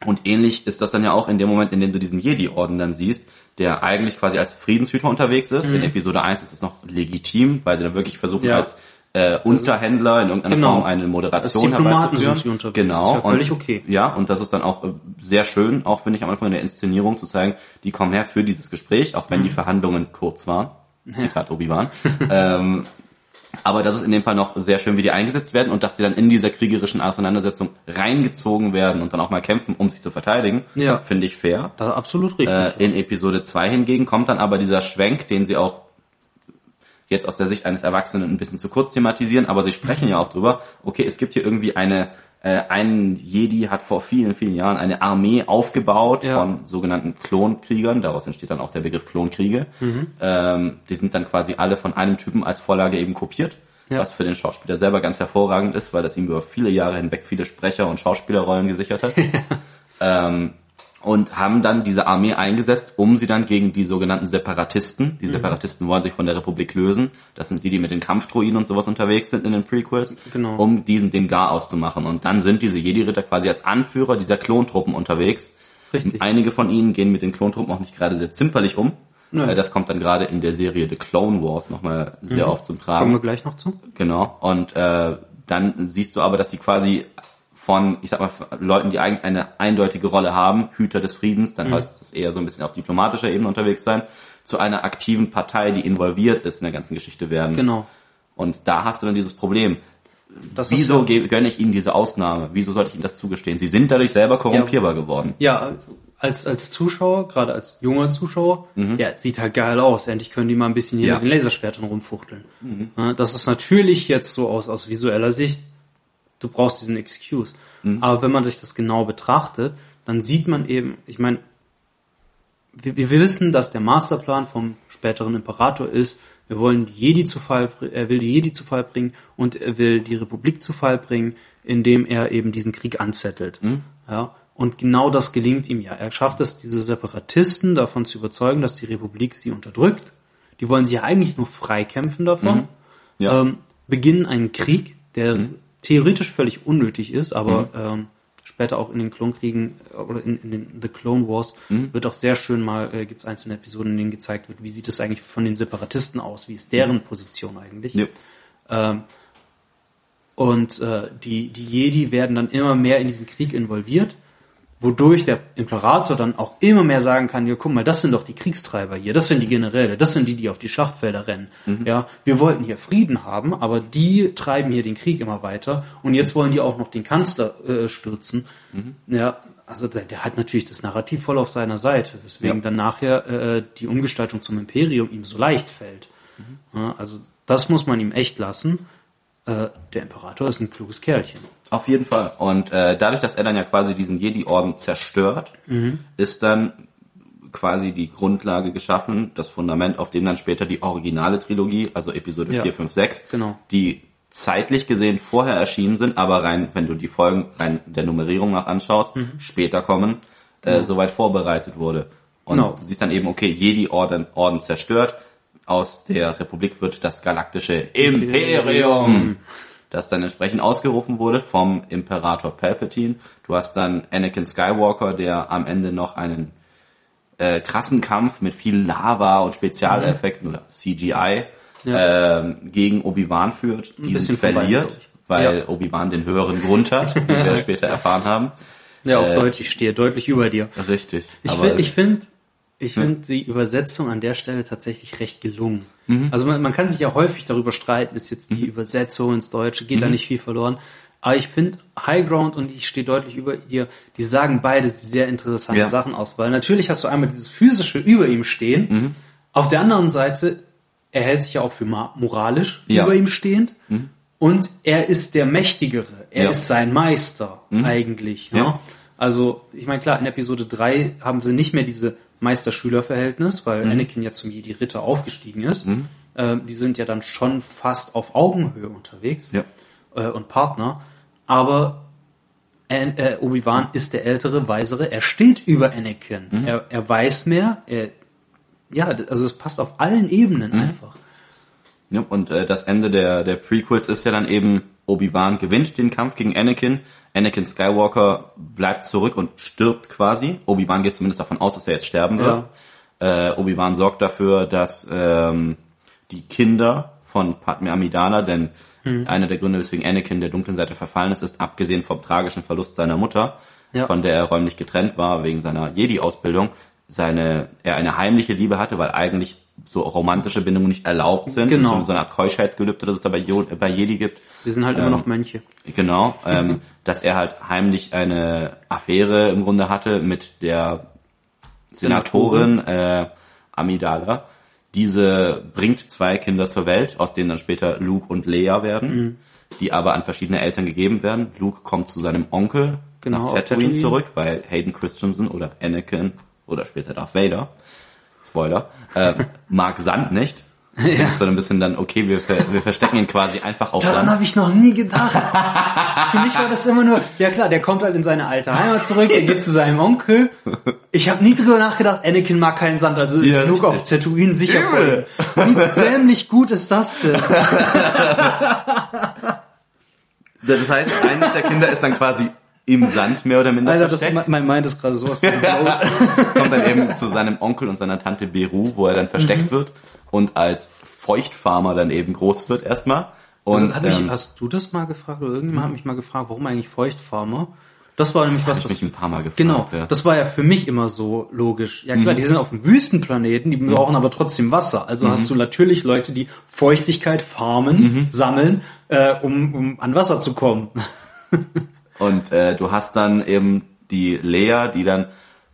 und ähnlich ist das dann ja auch in dem Moment, in dem du diesen Jedi-Orden dann siehst, der eigentlich quasi als Friedenshüter unterwegs ist. In Episode 1 ist es noch legitim, weil sie dann wirklich versuchen, Mhm. Ja. als äh, Unterhändler in irgendeiner Genau. Form eine Moderation herbeizuführen. sind sie. Genau. Ist ja völlig und, okay. Ja, und das ist dann auch äh, sehr schön, auch finde ich am Anfang in der Inszenierung zu zeigen, die kommen her für dieses Gespräch, auch Mhm. wenn die Verhandlungen kurz waren. Zitat Obi-Wan. ähm, aber das ist in dem Fall noch sehr schön, wie die eingesetzt werden und dass sie dann in dieser kriegerischen Auseinandersetzung reingezogen werden und dann auch mal kämpfen, um sich zu verteidigen, Ja. finde ich fair. Das ist absolut richtig. Äh, in Episode 2 hingegen kommt dann aber dieser Schwenk, den sie auch jetzt aus der Sicht eines Erwachsenen ein bisschen zu kurz thematisieren, aber sie sprechen ja auch drüber, okay, es gibt hier irgendwie eine, äh, ein Jedi hat vor vielen, vielen Jahren eine Armee aufgebaut Ja. von sogenannten Klonkriegern, daraus entsteht dann auch der Begriff Klonkriege. Mhm. Ähm, die sind dann quasi alle von einem Typen als Vorlage eben kopiert. Ja. Was für den Schauspieler selber ganz hervorragend ist, weil das ihm über viele Jahre hinweg viele Sprecher und Schauspielerrollen gesichert hat. ähm, und haben dann diese Armee eingesetzt, um sie dann gegen die sogenannten Separatisten, Mhm. die Separatisten wollen sich von der Republik lösen, das sind die, die mit den Kampfdroiden und sowas unterwegs sind in den Prequels, Genau. um diesen den Gar auszumachen. Und dann sind diese Jedi-Ritter quasi als Anführer dieser Klontruppen unterwegs. Richtig. Einige von ihnen gehen mit den Klontruppen auch nicht gerade sehr zimperlich um. Nö. Äh, Das kommt dann gerade in der Serie The Clone Wars nochmal sehr oft zum Tragen. Kommen wir gleich noch zu. Genau. Und äh, dann siehst du aber, dass die quasi von, ich sag mal, Leuten, die eigentlich eine eindeutige Rolle haben, Hüter des Friedens, dann heißt es eher so ein bisschen auf diplomatischer Ebene unterwegs sein, zu einer aktiven Partei, die involviert ist in der ganzen Geschichte werden. Genau. Und da hast du dann dieses Problem. Das Wieso ge- gönne ich ihnen diese Ausnahme? Wieso sollte ich ihnen das zugestehen? Sie sind dadurch selber korrumpierbar geworden. ja, als, als Zuschauer, gerade als junger Zuschauer, ja, sieht halt geil aus. Endlich können die mal ein bisschen hier Ja. mit den Laserschwertern rumfuchteln. Ja, das ist natürlich jetzt so aus, aus visueller Sicht, du brauchst diesen Excuse. Aber wenn man sich das genau betrachtet, dann sieht man eben, ich meine, wir, wir wissen, dass der Masterplan vom späteren Imperator ist, wir wollen die Jedi zu Fall, er will die Jedi zu Fall bringen und er will die Republik zu Fall bringen, indem er eben diesen Krieg anzettelt. Ja, und genau das gelingt ihm ja. Er schafft es, diese Separatisten davon zu überzeugen, dass die Republik sie unterdrückt. Die wollen sich ja eigentlich nur freikämpfen davon. Ja. Ähm, beginnen einen Krieg, der theoretisch völlig unnötig ist, aber ähm, später auch in den Klonkriegen äh, oder in, in den The Clone Wars wird auch sehr schön mal, äh, gibt es einzelne Episoden, in denen gezeigt wird, wie sieht es eigentlich von den Separatisten aus, wie ist deren Position eigentlich. Ja. Ähm, und äh, die, die Jedi werden dann immer mehr in diesen Krieg involviert, wodurch der Imperator dann auch immer mehr sagen kann, ja, guck mal, das sind doch die Kriegstreiber hier, das sind die Generäle, das sind die, die auf die Schlachtfelder rennen. Ja, wir wollten hier Frieden haben, aber die treiben hier den Krieg immer weiter und jetzt wollen die auch noch den Kanzler äh, stürzen. Ja, also der, der hat natürlich das Narrativ voll auf seiner Seite, weswegen Ja. dann nachher äh, die Umgestaltung zum Imperium ihm so leicht fällt. Ja, also das muss man ihm echt lassen. Äh, der Imperator ist ein kluges Kerlchen. Auf jeden Fall. Und äh, dadurch, dass er dann ja quasi diesen Jedi-Orden zerstört, ist dann quasi die Grundlage geschaffen, das Fundament, auf dem dann später die originale Trilogie, also Episode Ja. 4, 5, 6, Genau. die zeitlich gesehen vorher erschienen sind, aber rein, wenn du die Folgen rein der Nummerierung nach anschaust, später kommen, äh, soweit vorbereitet wurde. Und Genau. du siehst dann eben, okay, Jedi-Orden Orden zerstört, aus der Republik wird das galaktische Imperium, das dann entsprechend ausgerufen wurde vom Imperator Palpatine. Du hast dann Anakin Skywalker, der am Ende noch einen äh, krassen Kampf mit viel Lava und Spezialeffekten oder CGI Ja. ähm, gegen Obi-Wan führt, diesen bisschen vorbei, verliert, weil Ja. Obi-Wan den höheren Grund hat, wie wir später erfahren haben. Ja, auf Äh, Deutsch, ich stehe deutlich über dir. Richtig. Ich finde ich find, ich find die Übersetzung an der Stelle tatsächlich recht gelungen. Mhm. Also man, man kann sich ja häufig darüber streiten, ist jetzt die Übersetzung ins Deutsche, geht Mhm. da nicht viel verloren. Aber ich finde High Ground und ich stehe deutlich über dir, die sagen beide sehr interessante Ja. Sachen aus. Weil natürlich hast du einmal dieses physische über ihm stehen. Mhm. Auf der anderen Seite, er hält sich ja auch für moralisch Ja. Mhm. über ihm stehend. Und er ist der Mächtigere. Er Ja. ist sein Meister eigentlich. Ja? Ja. Also, ich meine, klar, in Episode 3 haben sie nicht mehr diese Meister-Schüler-Verhältnis, weil Anakin ja zum Jedi-Ritter aufgestiegen ist. Ähm, die sind ja dann schon fast auf Augenhöhe unterwegs Ja. äh, und Partner. Aber An äh, Obi-Wan ist der ältere, weisere. Er steht über Anakin. Er, er weiß mehr. Er, ja, also es passt auf allen Ebenen einfach. Ja, und äh, das Ende der, der Prequels ist ja dann eben, Obi-Wan gewinnt den Kampf gegen Anakin. Anakin Skywalker bleibt zurück und stirbt quasi. Obi-Wan geht zumindest davon aus, dass er jetzt sterben wird. Äh, Obi-Wan sorgt dafür, dass ähm, die Kinder von Padme Amidala, denn einer der Gründe, weswegen Anakin der dunklen Seite verfallen ist, ist abgesehen vom tragischen Verlust seiner Mutter, Ja. von der er räumlich getrennt war wegen seiner Jedi-Ausbildung, seine er eine heimliche Liebe hatte, weil eigentlich so romantische Bindungen nicht erlaubt sind. Genau. So eine Art Keuschheitsgelübde, das es da bei, Jo- bei Jedi gibt. Sie sind halt immer noch Mönche. Genau, ähm, dass er halt heimlich eine Affäre im Grunde hatte mit der Senatorin äh, Amidala. Diese bringt zwei Kinder zur Welt, aus denen dann später Luke und Leia werden, Mhm. die aber an verschiedene Eltern gegeben werden. Luke kommt zu seinem Onkel Genau, nach Tatooine, Tatooine. zurück, weil Hayden Christensen oder Anakin oder später Darth Vader, Spoiler, äh, mag Sand nicht. Deswegen Ja. ist dann ein bisschen dann, okay, wir, ver wir verstecken ihn quasi einfach auf Daran habe ich noch nie gedacht. Für mich war das immer nur, ja klar, der kommt halt in seine alte Heimat zurück, der geht zu seinem Onkel. Ich habe nie drüber nachgedacht, Anakin mag keinen Sand, also ist Ja, Luke richtig. auf Tatooine sicher Übel. voll. Wie dämlich gut ist das denn? Das heißt, eines der Kinder ist dann quasi im Sand mehr oder minder Alter, das, versteckt. mein Mind ist gerade gebaut. kommt dann eben zu seinem Onkel und seiner Tante Beru, wo er dann versteckt Mhm. wird und als Feuchtfarmer dann eben groß wird erstmal. Und Also, mich, ähm, hast du das mal gefragt oder irgendjemand hat mich mal gefragt, warum eigentlich Feuchtfarmer? Das war nämlich das was, ich mich ein paar Mal gefragt. Genau, ja. Mhm. das war ja für mich immer so logisch. Ja klar, die sind auf einem Wüstenplaneten, die brauchen aber trotzdem Wasser. Also hast du Mhm. natürlich Leute, die Feuchtigkeit farmen, sammeln, äh, um, um an Wasser zu kommen. Und äh, du hast dann eben die Lea, die dann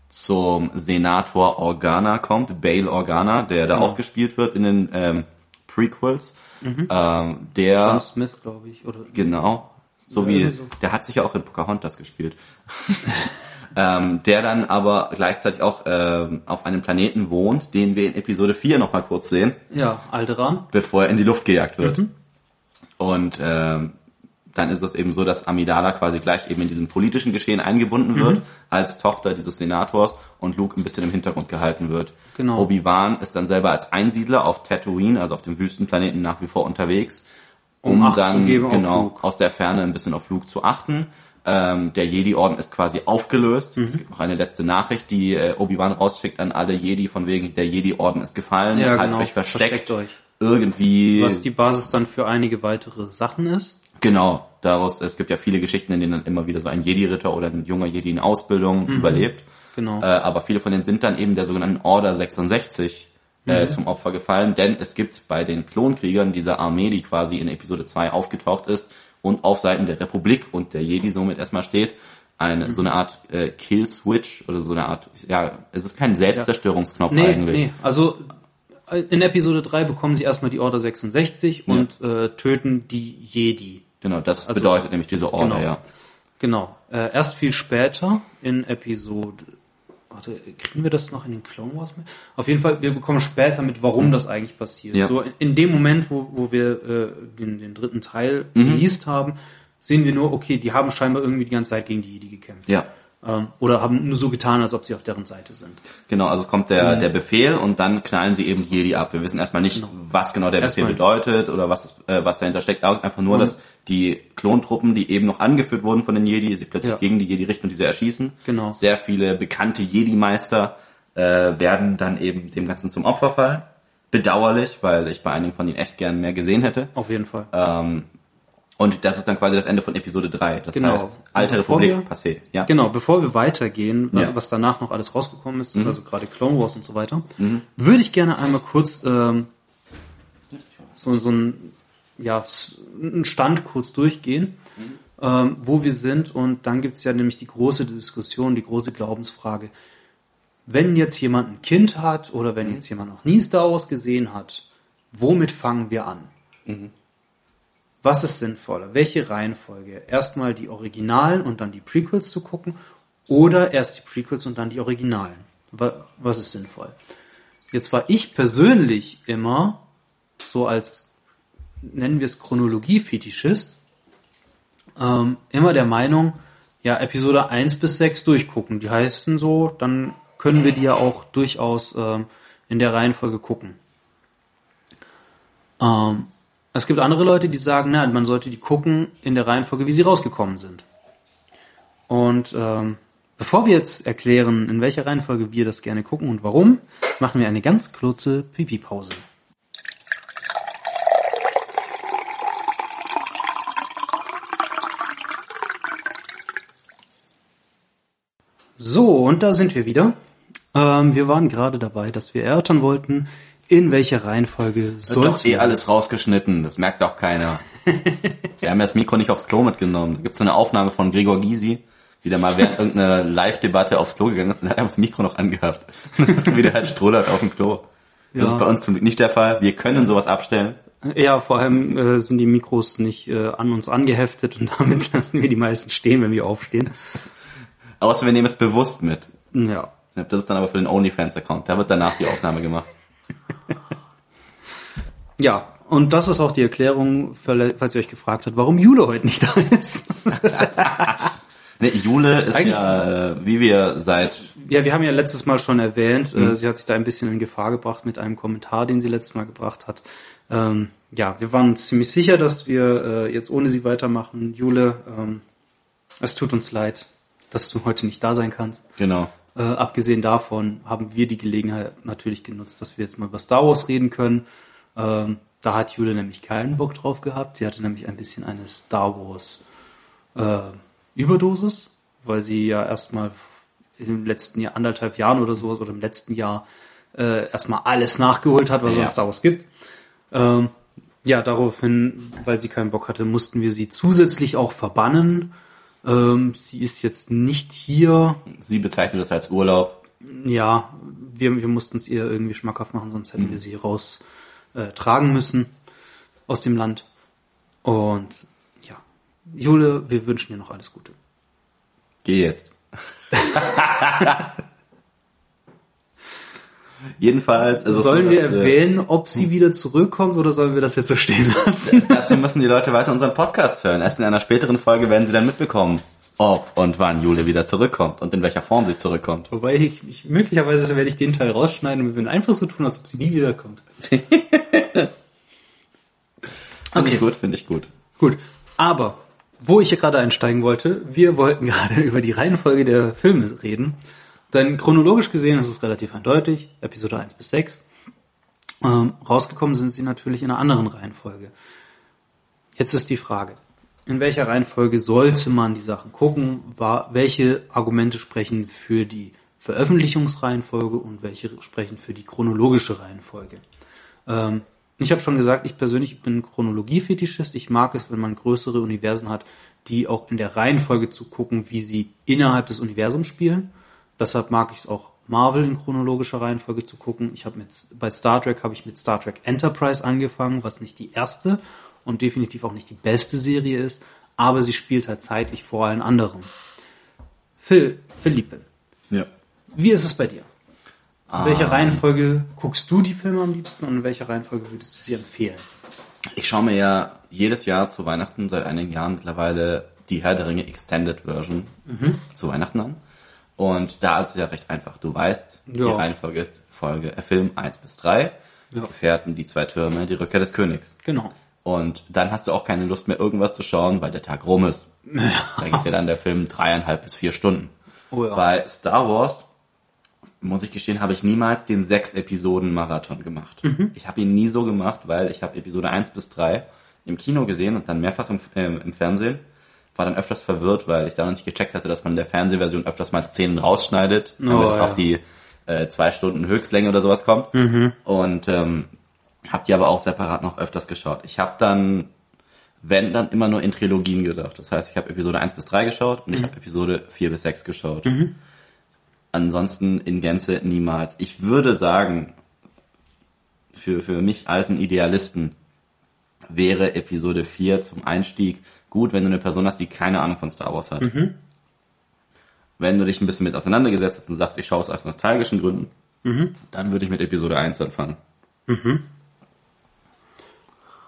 zum Senator Organa kommt, Bail Organa, der da auch gespielt wird in den ähm, Prequels. Mhm. Ähm, der John Smith, glaube ich. Oder Genau. So Ja, wie, so. der hat sich ja auch in Pocahontas gespielt. ähm, der dann aber gleichzeitig auch ähm, auf einem Planeten wohnt, den wir in Episode 4 nochmal kurz sehen, ja, Alderan. bevor er in die Luft gejagt wird. Mhm. Und ähm, dann ist es eben so, dass Amidala quasi gleich eben in diesem politischen Geschehen eingebunden wird, Mhm. als Tochter dieses Senators und Luke ein bisschen im Hintergrund gehalten wird. Genau. Obi-Wan ist dann selber als Einsiedler auf Tatooine, also auf dem Wüstenplaneten nach wie vor unterwegs, Um um, dann genau aus der Ferne ein bisschen auf Luke zu achten. Ähm, der Jedi-Orden ist quasi aufgelöst. Mhm. Es gibt noch eine letzte Nachricht, die äh, Obi-Wan rausschickt an alle Jedi, von wegen, der Jedi-Orden ist gefallen, Ja, haltet genau. euch versteckt. Versteckt euch. Irgendwie Was die Basis dann für einige weitere Sachen ist. Genau, daraus, es gibt ja viele Geschichten, in denen dann immer wieder so ein Jedi-Ritter oder ein junger Jedi in Ausbildung überlebt. Genau. Äh, aber viele von denen sind dann eben der sogenannten Order 66 äh, zum Opfer gefallen, denn es gibt bei den Klonkriegern dieser Armee, die quasi in Episode 2 aufgetaucht ist und auf Seiten der Republik und der Jedi somit erstmal steht, eine, so eine Art äh, Kill-Switch oder so eine Art, ja, es ist kein Selbstzerstörungsknopf Nee, eigentlich. nee, also äh, in Episode 3 bekommen sie erstmal die Order 66 und äh, töten die Jedi. Genau, das Also, bedeutet nämlich diese Order, genau. ja. Genau. Äh, erst viel später in Episode. Warte, kriegen wir das noch in den Clone Wars mit? Auf jeden Fall, wir bekommen später mit, warum das eigentlich passiert. Ja. So in, in dem Moment, wo, wo wir äh, den, den dritten Teil Mhm. geleast haben, sehen wir nur, okay, die haben scheinbar irgendwie die ganze Zeit gegen die Jedi gekämpft. Ja. Ähm, oder haben nur so getan, als ob sie auf deren Seite sind. Genau, also es kommt Mhm. der, der Befehl und dann knallen sie eben Jedi ab. Wir wissen erstmal nicht, was genau der Befehl Erstmal- bedeutet oder was, äh, was dahinter steckt. Aber einfach nur, dass die Klontruppen, die eben noch angeführt wurden von den Jedi, sich plötzlich Ja. gegen die Jedi richten und diese erschießen. Genau. Sehr viele bekannte Jedi-Meister äh, werden dann eben dem Ganzen zum Opfer fallen. Bedauerlich, weil ich bei einigen von ihnen echt gern mehr gesehen hätte. Auf jeden Fall. Ähm, Und das ist dann quasi das Ende von Episode 3. Das Genau. heißt, Alte Republik, wir- passé. Ja. Genau, bevor wir weitergehen, was, Ja. Mhm. was danach noch alles rausgekommen ist, also gerade Clone Wars und so weiter, würde ich gerne einmal kurz ähm, so, so ein, ja, einen Stand kurz durchgehen, ähm, wo wir sind. Und dann gibt's ja nämlich die große Diskussion, die große Glaubensfrage. Wenn jetzt jemand ein Kind hat oder wenn jetzt jemand noch nie Star Wars gesehen hat, womit fangen wir an? Was ist sinnvoller? Welche Reihenfolge? Erstmal die Originalen und dann die Prequels zu gucken oder erst die Prequels und dann die Originalen? Wa- Was ist sinnvoll? Jetzt war ich persönlich immer so als, nennen wir es Chronologie-Fetischist, ähm, immer der Meinung, ja, Episode 1 bis 6 durchgucken. Die heißen so, dann können wir die ja auch durchaus ähm, in der Reihenfolge gucken. Ähm, es gibt andere Leute, die sagen, na, man sollte die gucken in der Reihenfolge, wie sie rausgekommen sind. Und ähm, bevor wir jetzt erklären, in welcher Reihenfolge wir das gerne gucken und warum, machen wir eine ganz kurze Pipi-Pause. So, und da sind wir wieder. Ähm, wir waren gerade dabei, dass wir erörtern wollten, in welcher Reihenfolge soll doch eh alles rausgeschnitten, das merkt doch keiner. Wir haben ja das Mikro nicht aufs Klo mitgenommen. Da gibt's so eine Aufnahme von Gregor Gysi, wie der mal während irgendeiner Live-Debatte aufs Klo gegangen ist und hat einfach das Mikro noch angehabt. Und dann ist er wieder halt strullert auf dem Klo. Das Ja. ist bei uns zum Glück nicht der Fall. Wir können sowas abstellen. Ja, vor allem äh, sind die Mikros nicht äh, an uns angeheftet und damit lassen wir die meisten stehen, wenn wir aufstehen. Außer wir nehmen es bewusst mit. Ja. Das ist dann aber für den OnlyFans-Account. Da wird danach die Aufnahme gemacht. Ja, und das ist auch die Erklärung, falls ihr euch gefragt habt, warum Jule heute nicht da ist. Ne, Jule ist Eigentlich- ja, äh, wie wir seit ja, wir haben ja letztes Mal schon erwähnt, äh, sie hat sich da ein bisschen in Gefahr gebracht mit einem Kommentar, den sie letztes Mal gebracht hat. Ähm, ja, wir waren uns ziemlich sicher, dass wir äh, jetzt ohne sie weitermachen. Jule, ähm, es tut uns leid, dass du heute nicht da sein kannst. genau. Äh, abgesehen davon haben wir die Gelegenheit natürlich genutzt, dass wir jetzt mal über Star Wars reden können. Ähm, da hat Jule nämlich keinen Bock drauf gehabt. Sie hatte nämlich ein bisschen eine Star Wars äh, Überdosis, weil sie ja erstmal im letzten Jahr, anderthalb Jahren oder sowas, oder im letzten Jahr äh, erstmal alles nachgeholt hat, was es Ja. an Star Wars gibt. Ähm, ja, daraufhin, weil sie keinen Bock hatte, mussten wir sie zusätzlich auch verbannen. Ähm, sie ist jetzt nicht hier, Sie bezeichnet das als Urlaub. ja, wir, wir mussten es ihr irgendwie schmackhaft machen, sonst hätten wir sie raus äh, tragen müssen aus dem Land. Und ja, Jule, wir wünschen dir noch alles Gute. Geh jetzt. Jedenfalls ist es Sollen so, wir dass, äh, erwähnen, ob sie wieder zurückkommt oder sollen wir das jetzt so stehen lassen? Dazu müssen die Leute weiter unseren Podcast hören. Erst in einer späteren Folge werden sie dann mitbekommen, ob und wann Jule wieder zurückkommt und in welcher Form sie zurückkommt. Wobei ich, ich möglicherweise werde ich den Teil rausschneiden und wir werden einfach so tun, als ob sie nie wiederkommt. Finde ich gut, finde ich gut. Gut, aber wo ich hier gerade einsteigen wollte, wir wollten gerade über die Reihenfolge der Filme reden. Denn chronologisch gesehen ist es relativ eindeutig, Episode 1 bis 6. Ähm, rausgekommen sind sie natürlich in einer anderen Reihenfolge. Jetzt ist die Frage, in welcher Reihenfolge sollte man die Sachen gucken? War, welche Argumente sprechen für die Veröffentlichungsreihenfolge und welche sprechen für die chronologische Reihenfolge? Ähm, ich habe schon gesagt, ich persönlich bin Chronologie-Fetischist. Ich mag es, wenn man größere Universen hat, die auch in der Reihenfolge zu gucken, wie sie innerhalb des Universums spielen. Deshalb mag ich es auch, Marvel in chronologischer Reihenfolge zu gucken. Ich habe mit bei Star Trek habe ich mit Star Trek Enterprise angefangen, was nicht die erste und definitiv auch nicht die beste Serie ist, aber sie spielt halt zeitlich vor allen anderen. Phil, Philippe, Ja. wie ist es bei dir? In welcher Reihenfolge guckst du die Filme am liebsten und in welcher Reihenfolge würdest du sie empfehlen? Ich schaue mir ja jedes Jahr zu Weihnachten seit einigen Jahren mittlerweile die Herr der Ringe Extended Version zu Weihnachten an. Und da ist es ja recht einfach. Du weißt, die Ja. Reihenfolge ist Folge, äh, Film 1 bis 3, Ja. Gefährten, die zwei Türme, die Rückkehr des Königs. Genau. Und dann hast du auch keine Lust mehr, irgendwas zu schauen, weil der Tag rum ist. Da geht ja dann der Film dreieinhalb bis vier Stunden. Oh ja. Bei Star Wars, muss ich gestehen, habe ich niemals den sechs Episoden Marathon gemacht. Mhm. Ich habe ihn nie so gemacht, weil ich habe Episode 1 bis 3 im Kino gesehen und dann mehrfach im, ähm, im Fernsehen. War dann öfters verwirrt, weil ich da noch nicht gecheckt hatte, dass man in der Fernsehversion öfters mal Szenen rausschneidet, damit Oh, es ja. auf die äh, zwei Stunden Höchstlänge oder sowas kommt. Und ähm, habe die aber auch separat noch öfters geschaut. Ich habe dann, wenn, dann immer nur in Trilogien gedacht. Das heißt, ich habe Episode 1 bis 3 geschaut und ich habe Episode 4 bis 6 geschaut. Ansonsten in Gänze niemals. Ich würde sagen, für, für mich alten Idealisten wäre Episode 4 zum Einstieg gut, wenn du eine Person hast, die keine Ahnung von Star Wars hat. Wenn du dich ein bisschen mit auseinandergesetzt hast und sagst, ich schaue es aus nostalgischen Gründen, dann würde ich mit Episode 1 anfangen.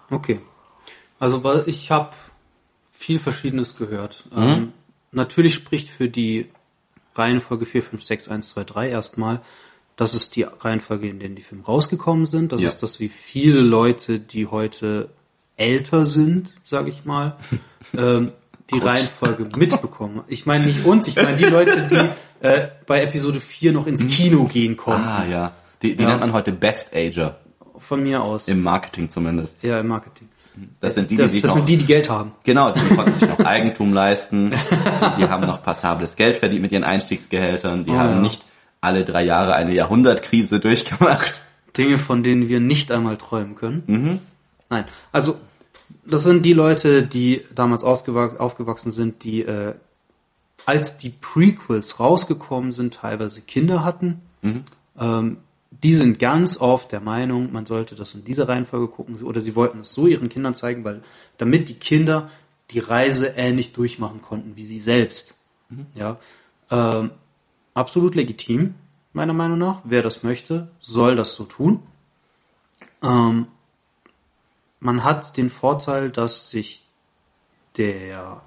Okay. Also weil ich habe viel Verschiedenes gehört. Ähm, natürlich spricht für die Reihenfolge 4, 5, 6, 1, 2, 3 erstmal. Das ist die Reihenfolge, in der die Filme rausgekommen sind. Das Ja. ist das, wie viele Leute, die heute älter sind, sage ich mal, ähm, die Reihenfolge mitbekommen. Ich meine nicht uns, ich meine die Leute, die äh, bei Episode 4 noch ins Kino gehen konnten. Ah ja, die, die Ja. nennt man heute Best Ager, Von mir aus. im Marketing zumindest. ja, im Marketing. Das sind die, die Das, sich das noch sind die, die Geld haben. Genau, die konnten sich noch Eigentum leisten, die, die haben noch passables Geld verdient mit ihren Einstiegsgehältern, die Oh, haben ja. nicht alle drei Jahre eine Jahrhundertkrise durchgemacht. Dinge, von denen wir nicht einmal träumen können. Mhm. Nein, also das sind die Leute, die damals aufgewachsen sind, die äh, als die Prequels rausgekommen sind, teilweise Kinder hatten. Mhm. Ähm, die sind ganz oft der Meinung, man sollte das in dieser Reihenfolge gucken oder sie wollten es so ihren Kindern zeigen, weil damit die Kinder die Reise ähnlich durchmachen konnten wie sie selbst. Ja, ähm, absolut legitim, meiner Meinung nach. Wer das möchte, soll das so tun. Ähm, man hat den Vorteil, dass sich der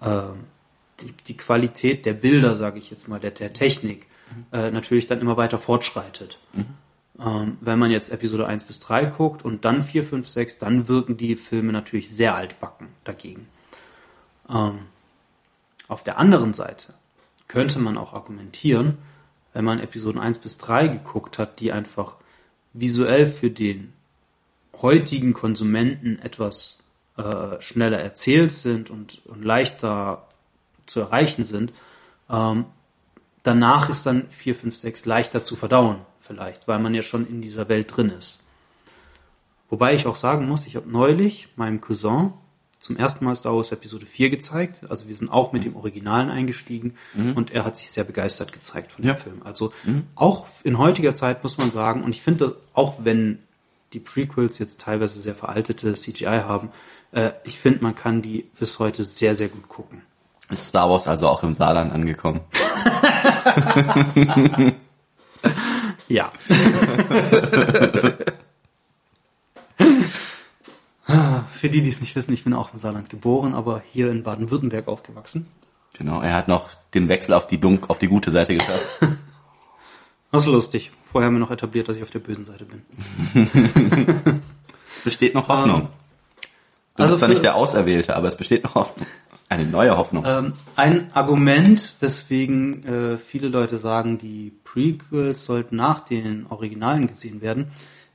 ähm, die, die Qualität der Bilder, sage ich jetzt mal, der, der Technik, äh, natürlich dann immer weiter fortschreitet. Ähm, wenn man jetzt Episode 1 bis 3 guckt und dann 4, 5, 6, dann wirken die Filme natürlich sehr altbacken dagegen. Ähm, auf der anderen Seite könnte man auch argumentieren, wenn man Episoden 1 bis 3 geguckt hat, die einfach visuell für den heutigen Konsumenten etwas äh, schneller erzählt sind und, und leichter zu erreichen sind, ähm, danach ist dann 4, 5, 6 leichter zu verdauen, vielleicht, weil man ja schon in dieser Welt drin ist. Wobei ich auch sagen muss, ich habe neulich meinem Cousin zum ersten Mal Star Wars Episode 4 gezeigt. Also wir sind auch mit dem Originalen eingestiegen und er hat sich sehr begeistert gezeigt von Ja. dem Film. Also auch in heutiger Zeit muss man sagen, und ich finde, auch wenn die Prequels jetzt teilweise sehr veraltete CGI haben, äh, ich finde, man kann die bis heute sehr, sehr gut gucken. Ist Star Wars also auch im Saarland angekommen? Ja. Für die, die es nicht wissen, ich bin auch im Saarland geboren, aber hier in Baden-Württemberg aufgewachsen. Genau, er hat noch den Wechsel auf die dunk auf die gute Seite geschafft. Das ist lustig. Vorher haben wir noch etabliert, dass ich auf der bösen Seite bin. besteht noch Hoffnung. Du also bist zwar nicht der Auserwählte, aber es besteht noch Hoffnung. Eine neue Hoffnung. Ähm, ein Argument, weswegen äh, viele Leute sagen, die Prequels sollten nach den Originalen gesehen werden,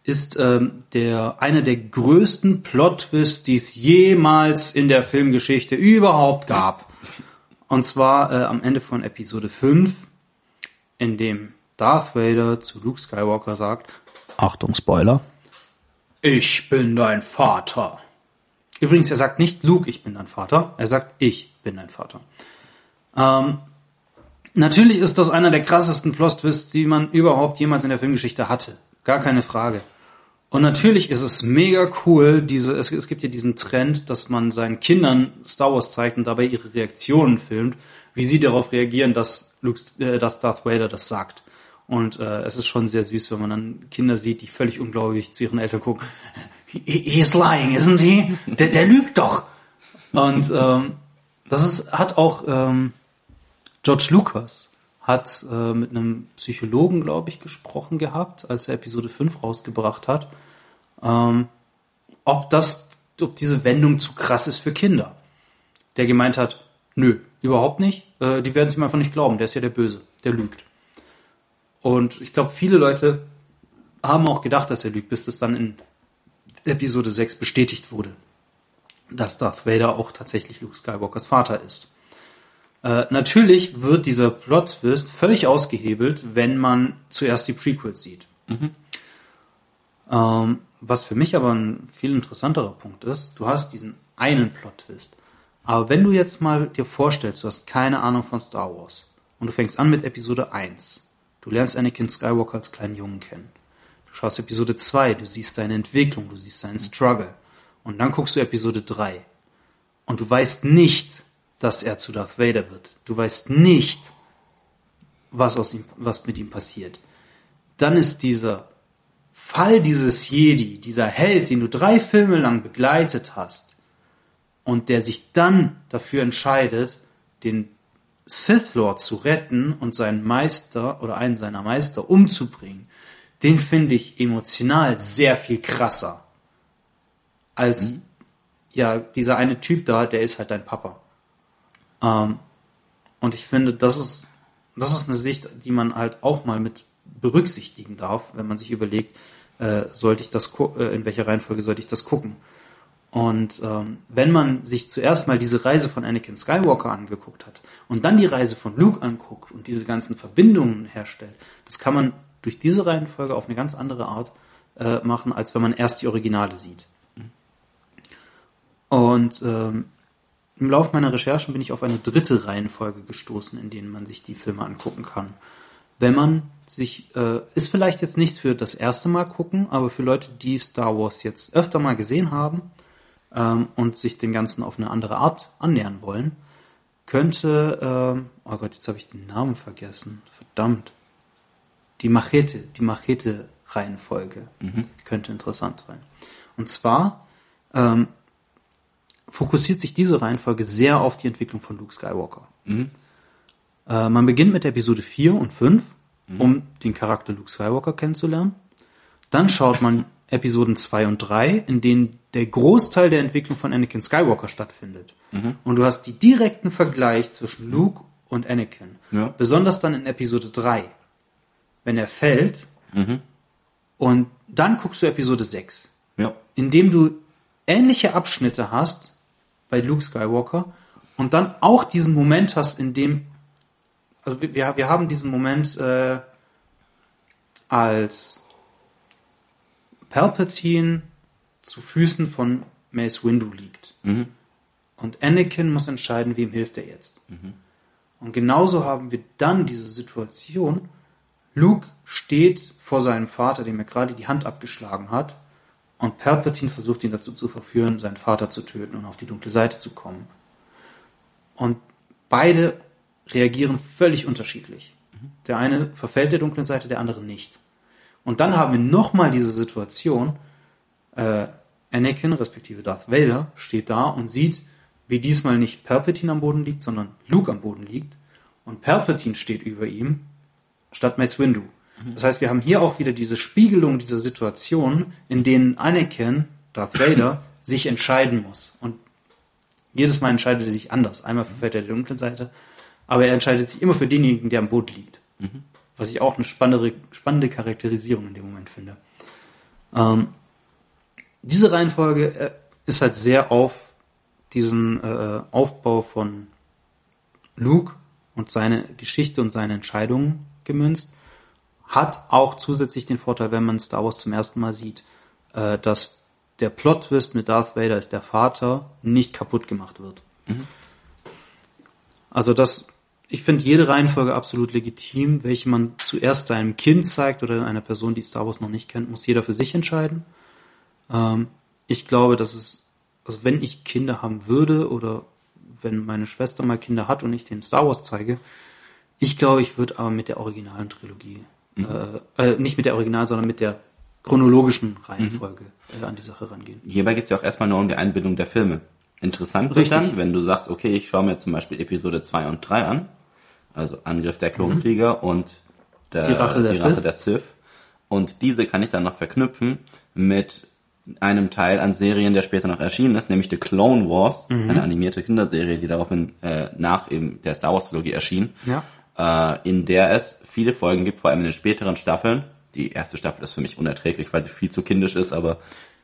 ist ähm, der einer der größten Plot-Twists, die es jemals in der Filmgeschichte überhaupt gab. Und zwar äh, am Ende von Episode 5, in dem Darth Vader zu Luke Skywalker sagt, Achtung Spoiler, ich bin dein Vater. Übrigens, er sagt nicht Luke, ich bin dein Vater. Er sagt, ich bin dein Vater. Ähm, natürlich ist das einer der krassesten Plot-Twists, die man überhaupt jemals in der Filmgeschichte hatte. Gar keine Frage. Und natürlich ist es mega cool, diese, es, es gibt ja diesen Trend, dass man seinen Kindern Star Wars zeigt und dabei ihre Reaktionen filmt, wie sie darauf reagieren, dass, Luke, äh, dass Darth Vader das sagt. Und äh, es ist schon sehr süß, wenn man dann Kinder sieht, die völlig ungläubig zu ihren Eltern gucken. He, he's lying, isn't he? Der, der lügt doch. Und ähm, das ist, hat auch ähm, George Lucas hat äh, mit einem Psychologen, glaube ich, gesprochen gehabt, als er Episode 5 rausgebracht hat, ähm, ob das, ob diese Wendung zu krass ist für Kinder. Der gemeint hat, nö, überhaupt nicht. Äh, die werden es ihm einfach nicht glauben. Der ist ja der Böse, der lügt. Und ich glaube, viele Leute haben auch gedacht, dass er lügt, bis das dann in Episode 6 bestätigt wurde. dass Darth Vader auch tatsächlich Luke Skywalkers Vater ist. Äh, natürlich wird dieser Plot-Twist völlig ausgehebelt, wenn man zuerst die Prequels sieht. Ähm, was für mich aber ein viel interessanterer Punkt ist, du hast diesen einen Plot-Twist. Aber wenn du jetzt mal dir vorstellst, du hast keine Ahnung von Star Wars und du fängst an mit Episode 1. Du lernst Anakin Skywalker als kleinen Jungen kennen. Du schaust Episode 2, du siehst seine Entwicklung, du siehst seinen Struggle. Und dann guckst du Episode 3. Und du weißt nicht, dass er zu Darth Vader wird. Du weißt nicht, was aus ihm, was mit ihm passiert. Dann ist dieser Fall dieses Jedi, dieser Held, den du drei Filme lang begleitet hast, und der sich dann dafür entscheidet, den Sith Lord zu retten und seinen Meister oder einen seiner Meister umzubringen, den finde ich emotional sehr viel krasser als Mhm. ja dieser eine Typ da, der ist halt dein Papa. Ähm, und ich finde, das ist das ist eine Sicht, die man halt auch mal mit berücksichtigen darf, wenn man sich überlegt, äh, sollte ich das äh, in welcher Reihenfolge sollte ich das gucken? Und ähm, wenn man sich zuerst mal diese Reise von Anakin Skywalker angeguckt hat und dann die Reise von Luke anguckt und diese ganzen Verbindungen herstellt, das kann man durch diese Reihenfolge auf eine ganz andere Art äh, machen, als wenn man erst die Originale sieht. Und ähm, im Laufe meiner Recherchen bin ich auf eine dritte Reihenfolge gestoßen, in denen man sich die Filme angucken kann. Wenn man sich, äh, ist vielleicht jetzt nichts für das erste Mal gucken, aber für Leute, die Star Wars jetzt öfter mal gesehen haben ähm, und sich dem Ganzen auf eine andere Art annähern wollen, könnte, ähm, oh Gott, jetzt habe ich den Namen vergessen, verdammt, die Machete, die Machete-Reihenfolge könnte interessant sein. Und zwar ähm, fokussiert sich diese Reihenfolge sehr auf die Entwicklung von Luke Skywalker. Äh, man beginnt mit Episode 4 und 5, um den Charakter Luke Skywalker kennenzulernen. Dann schaut man Episoden 2 und 3, in denen der Großteil der Entwicklung von Anakin Skywalker stattfindet. Und du hast die direkten Vergleich zwischen Luke und Anakin. Ja. Besonders dann in Episode 3, wenn er fällt. Und dann guckst du Episode 6 Ja. indem du ähnliche Abschnitte hast bei Luke Skywalker und dann auch diesen Moment hast, in dem, also wir, wir wir haben diesen Moment, äh, als Palpatine zu Füßen von Mace Windu liegt. Und Anakin muss entscheiden, wem hilft er jetzt. Und genauso haben wir dann diese Situation, Luke steht vor seinem Vater, dem er gerade die Hand abgeschlagen hat, und Palpatine versucht ihn dazu zu verführen, seinen Vater zu töten und auf die dunkle Seite zu kommen. Und beide reagieren völlig unterschiedlich. Der eine verfällt der dunklen Seite, der andere nicht. Und dann haben wir nochmal diese Situation, äh, Anakin, respektive Darth Vader, steht da und sieht, wie diesmal nicht Palpatine am Boden liegt, sondern Luke am Boden liegt. Und Palpatine steht über ihm, statt Mace Windu. Das heißt, wir haben hier auch wieder diese Spiegelung dieser Situation, in denen Anakin, Darth Vader, sich entscheiden muss. Und jedes Mal entscheidet er sich anders. Einmal verfällt er der dunklen Seite, aber er entscheidet sich immer für denjenigen, der am Boden liegt. Was ich auch eine spannende, spannende Charakterisierung in dem Moment finde. Ähm, diese Reihenfolge äh, ist halt sehr auf diesen äh, Aufbau von Luke und seine Geschichte und seine Entscheidungen gemünzt. Hat auch zusätzlich den Vorteil, wenn man Star Wars zum ersten Mal sieht, äh, dass der Plot-Twist mit Darth Vader ist der Vater nicht kaputt gemacht wird. Also das, ich finde jede Reihenfolge absolut legitim, welche man zuerst seinem Kind zeigt oder einer Person, die Star Wars noch nicht kennt, muss jeder für sich entscheiden. Ähm, ich glaube, dass es, also wenn ich Kinder haben würde oder wenn meine Schwester mal Kinder hat und ich den Star Wars zeige, ich glaube, ich würde aber mit der originalen Trilogie, äh, äh, nicht mit der Original, sondern mit der chronologischen Reihenfolge äh, an die Sache rangehen. Hierbei geht es ja auch erstmal nur um die Einbindung der Filme. Interessant wird Richtig. dann, wenn du sagst, okay, ich schaue mir zum Beispiel Episode 2 und 3 an, also Angriff der Klonkrieger und der, Die Rache der die Rache Sith. der Sith. Und diese kann ich dann noch verknüpfen mit einem Teil an Serien, der später noch erschienen ist, nämlich The Clone Wars, Mhm. eine animierte Kinderserie, die daraufhin äh, nach eben der Star Wars Trilogie erschien, Ja. äh, in der es viele Folgen gibt, vor allem in den späteren Staffeln. Die erste Staffel ist für mich unerträglich, weil sie viel zu kindisch ist, aber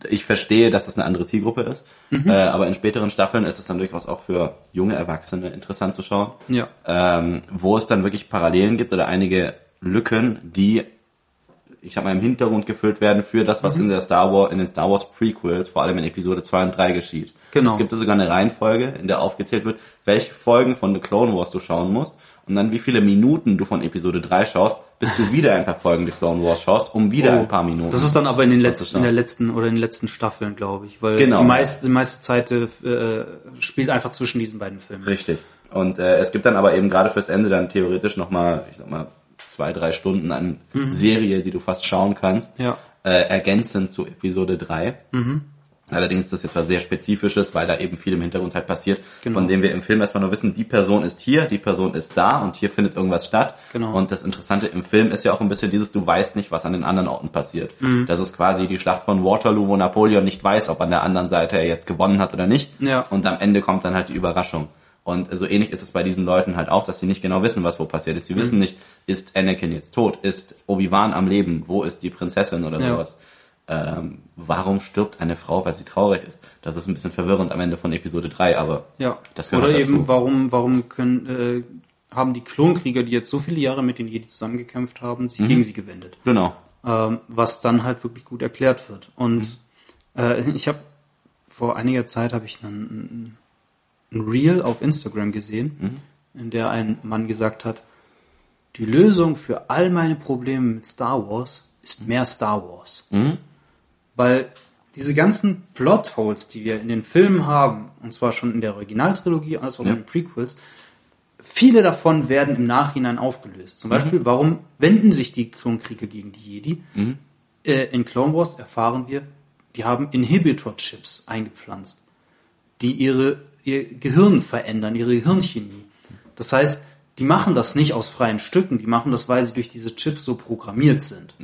Ich verstehe, dass das eine andere Zielgruppe ist, äh, aber in späteren Staffeln ist es dann durchaus auch für junge Erwachsene interessant zu schauen. Ja. Ähm, wo es dann wirklich Parallelen gibt oder einige Lücken, die ich sag mal, im Hintergrund gefüllt werden für das, was in der Star Wars, in den Star Wars Prequels, vor allem in Episode 2 und 3 geschieht. Genau. Es gibt sogar eine Reihenfolge, in der aufgezählt wird, welche Folgen von The Clone Wars du schauen musst und dann wie viele Minuten du von Episode 3 schaust, bis du wieder ein paar Folgen The Clone Wars schaust, um wieder ein paar Minuten. Oh. Das ist dann aber in den letzten, in der letzten oder in den letzten Staffeln, glaube ich, weil Genau. die meiste, die meiste Zeit äh, spielt einfach zwischen diesen beiden Filmen. Richtig. Und äh, es gibt dann aber eben gerade fürs Ende dann theoretisch nochmal, ich sag mal, zwei, drei Stunden an Serie, die du fast schauen kannst, Ja. äh, ergänzend zu Episode 3. Allerdings ist das jetzt was sehr Spezifisches, weil da eben viel im Hintergrund halt passiert, Genau. von dem wir im Film erstmal nur wissen, die Person ist hier, die Person ist da und hier findet irgendwas statt. Genau. Und das Interessante im Film ist ja auch ein bisschen dieses, du weißt nicht, was an den anderen Orten passiert. Mhm. Das ist quasi die Schlacht von Waterloo, wo Napoleon nicht weiß, ob an der anderen Seite er jetzt gewonnen hat oder nicht. Ja. Und am Ende kommt dann halt die Überraschung. Und so ähnlich ist es bei diesen Leuten halt auch, dass sie nicht genau wissen, was wo passiert ist. Sie Mhm. wissen nicht, ist Anakin jetzt tot? Ist Obi-Wan am Leben? Wo ist die Prinzessin oder Ja. sowas? Ähm, warum stirbt eine Frau, weil sie traurig ist? Das ist ein bisschen verwirrend am Ende von Episode 3, aber Ja. das gehört Oder dazu. eben, warum, warum können, äh, haben die Klonkrieger, die jetzt so viele Jahre mit den Jedi zusammengekämpft haben, sich gegen sie gewendet? Genau. ähm, was dann halt wirklich gut erklärt wird. Und äh, ich habe vor einiger Zeit habe ich einen, ein Reel auf Instagram gesehen, in der ein Mann gesagt hat, die Lösung für all meine Probleme mit Star Wars ist mehr Star Wars. Weil diese ganzen Plotholes, die wir in den Filmen haben, und zwar schon in der Originaltrilogie als auch Ja. in den Prequels, viele davon werden im Nachhinein aufgelöst. Zum Beispiel, warum wenden sich die Klonkrieger gegen die Jedi? Äh, in Clone Wars erfahren wir, die haben Inhibitor-Chips eingepflanzt, die ihre, ihr Gehirn verändern, ihre Gehirnchemie. Das heißt, die machen das nicht aus freien Stücken, die machen das, weil sie durch diese Chips so programmiert sind.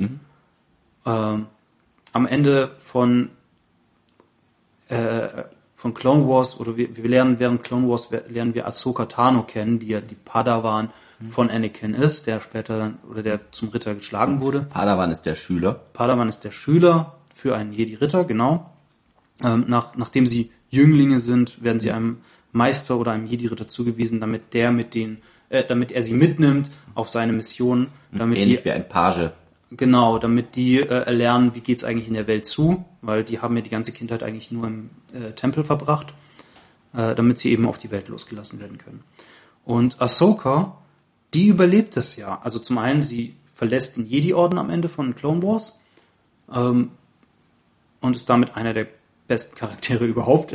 Ähm, am Ende von äh, von Clone Wars oder wir, wir lernen während Clone Wars lernen wir Ahsoka Tano kennen, die ja die Padawan von Anakin ist, der später dann oder der zum Ritter geschlagen wurde. Padawan ist der Schüler. Padawan ist der Schüler für einen Jedi-Ritter, genau. Ähm, nach, nachdem sie Jünglinge sind, werden sie einem Meister oder einem Jedi-Ritter zugewiesen, damit der mit den, äh, damit er sie mitnimmt auf seine Mission, damit die Ähnlich wie ein Page. Genau, damit die äh, erlernen, wie geht's eigentlich in der Welt zu, weil die haben ja die ganze Kindheit eigentlich nur im äh, Tempel verbracht, äh, damit sie eben auf die Welt losgelassen werden können. Und Ahsoka, die überlebt das ja. Also zum einen, sie verlässt den Jedi-Orden am Ende von Clone Wars ähm, und ist damit einer der besten Charaktere überhaupt.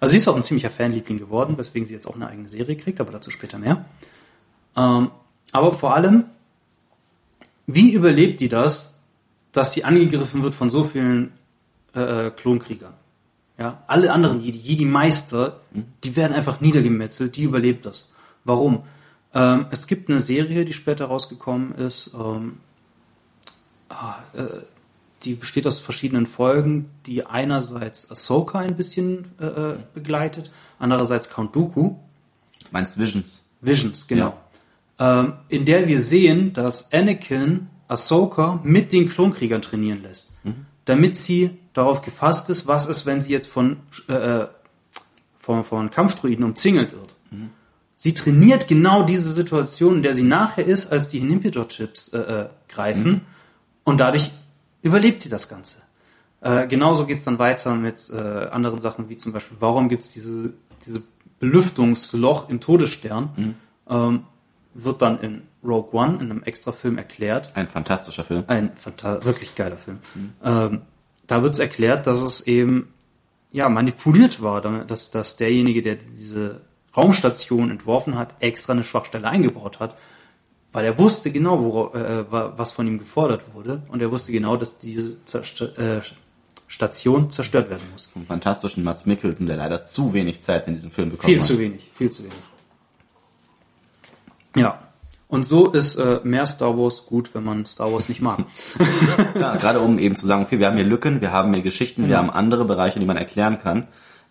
also sie ist auch ein ziemlicher Fanliebling geworden, weswegen sie jetzt auch eine eigene Serie kriegt, aber dazu später mehr. Ähm, aber vor allem, wie überlebt die das, dass sie angegriffen wird von so vielen äh, Klonkriegern? Ja, alle anderen Jedi, Jedi-Meister, die werden einfach niedergemetzelt, die überlebt das. Warum? Ähm, es gibt eine Serie, die später rausgekommen ist, ähm, ah, äh, die besteht aus verschiedenen Folgen, die einerseits Ahsoka ein bisschen äh, äh, begleitet, andererseits Count Dooku. Du meinst Visions. Visions, genau. Ähm, in der wir sehen, dass Anakin Ahsoka mit den Klonkriegern trainieren lässt. Damit sie darauf gefasst ist, was ist, wenn sie jetzt von, äh, von, von Kampfdruiden umzingelt wird. Sie trainiert genau diese Situation, in der sie nachher ist, als die Inhibitor-Chips äh, äh, greifen. Und dadurch überlebt sie das Ganze. Äh, genauso geht's dann weiter mit äh, anderen Sachen, wie zum Beispiel, warum gibt's diese, diese Belüftungsloch im Todesstern? Ähm, wird dann in Rogue One, in einem Extra-Film erklärt. Ein fantastischer Film. Ein fanta- wirklich geiler Film. Ähm, da wird's erklärt, dass es eben ja manipuliert war, dass, dass derjenige, der diese Raumstation entworfen hat, extra eine Schwachstelle eingebaut hat, weil er wusste genau, wora, äh, wa- was von ihm gefordert wurde und er wusste genau, dass diese Zerst äh, Station zerstört werden muss. Vom fantastischen Mats Mikkelsen, der leider zu wenig Zeit in diesem Film bekommen Viel hat. zu wenig, viel zu wenig. Ja. Und so ist äh, mehr Star Wars gut, wenn man Star Wars nicht mag. Ja, gerade um eben zu sagen, okay, wir haben hier Lücken, wir haben hier Geschichten, wir haben andere Bereiche, die man erklären kann.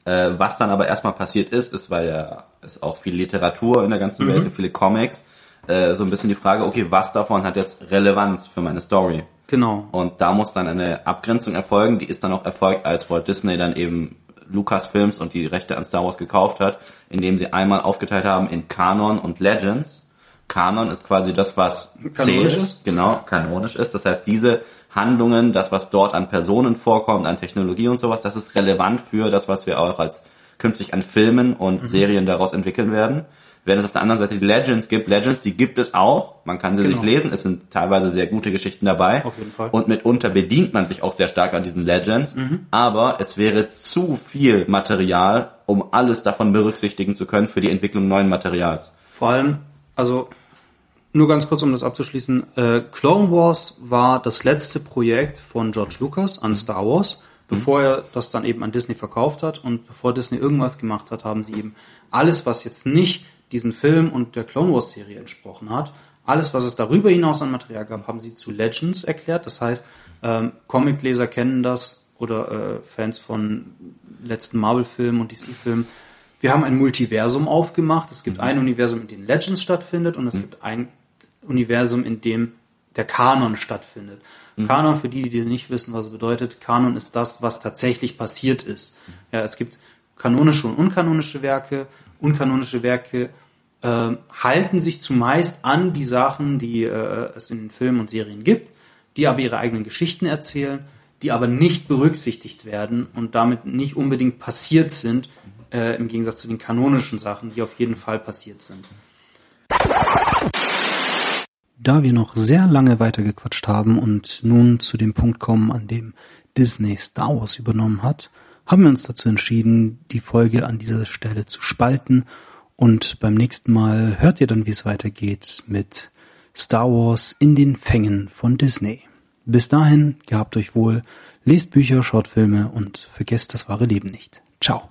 Äh, was dann aber erstmal passiert ist, ist, weil ja, es auch viel Literatur in der ganzen Welt gibt, viele Comics, äh, so ein bisschen die Frage, okay, was davon hat jetzt Relevanz für meine Story? Genau. Und da muss dann eine Abgrenzung erfolgen, die ist dann auch erfolgt, als Walt Disney dann eben Lucasfilms und die Rechte an Star Wars gekauft hat, indem sie einmal aufgeteilt haben in Kanon und Legends. Kanon ist quasi das, was Kanonisch zählt, ist? genau, kanonisch ist. Das heißt, diese Handlungen, das, was dort an Personen vorkommt, an Technologie und sowas, das ist relevant für das, was wir auch als künftig an Filmen und Serien daraus entwickeln werden. Während es auf der anderen Seite die Legends gibt, Legends, die gibt es auch. Man kann sie Genau. sich lesen. Es sind teilweise sehr gute Geschichten dabei. Auf jeden Fall. Und mitunter bedient man sich auch sehr stark an diesen Legends. Mhm. Aber es wäre zu viel Material, um alles davon berücksichtigen zu können für die Entwicklung neuen Materials. Vor allem, also nur ganz kurz, um das abzuschließen, äh, Clone Wars war das letzte Projekt von George Lucas an Star Wars, bevor er das dann eben an Disney verkauft hat und bevor Disney irgendwas gemacht hat, haben sie eben alles, was jetzt nicht diesen Film und der Clone Wars Serie entsprochen hat, alles, was es darüber hinaus an Material gab, haben sie zu Legends erklärt. Das heißt, ähm, Comicleser kennen das oder äh, Fans von letzten Marvel-Filmen und DC-Filmen. Wir haben ein Multiversum aufgemacht. Es gibt ein Universum, in dem Legends stattfindet und es gibt ein Universum, in dem der Kanon stattfindet. Kanon, für die, die nicht wissen, was es bedeutet, Kanon ist das, was tatsächlich passiert ist. Ja, es gibt kanonische und unkanonische Werke. Unkanonische Werke äh, halten sich zumeist an die Sachen, die äh, es in den Filmen und Serien gibt, die aber ihre eigenen Geschichten erzählen, die aber nicht berücksichtigt werden und damit nicht unbedingt passiert sind, äh, im Gegensatz zu den kanonischen Sachen, die auf jeden Fall passiert sind. Da wir noch sehr lange weitergequatscht haben und nun zu dem Punkt kommen, an dem Disney Star Wars übernommen hat, haben wir uns dazu entschieden, die Folge an dieser Stelle zu spalten und beim nächsten Mal hört ihr dann, wie es weitergeht mit Star Wars in den Fängen von Disney. Bis dahin, gehabt euch wohl, lest Bücher, schaut Filme und vergesst das wahre Leben nicht. Ciao.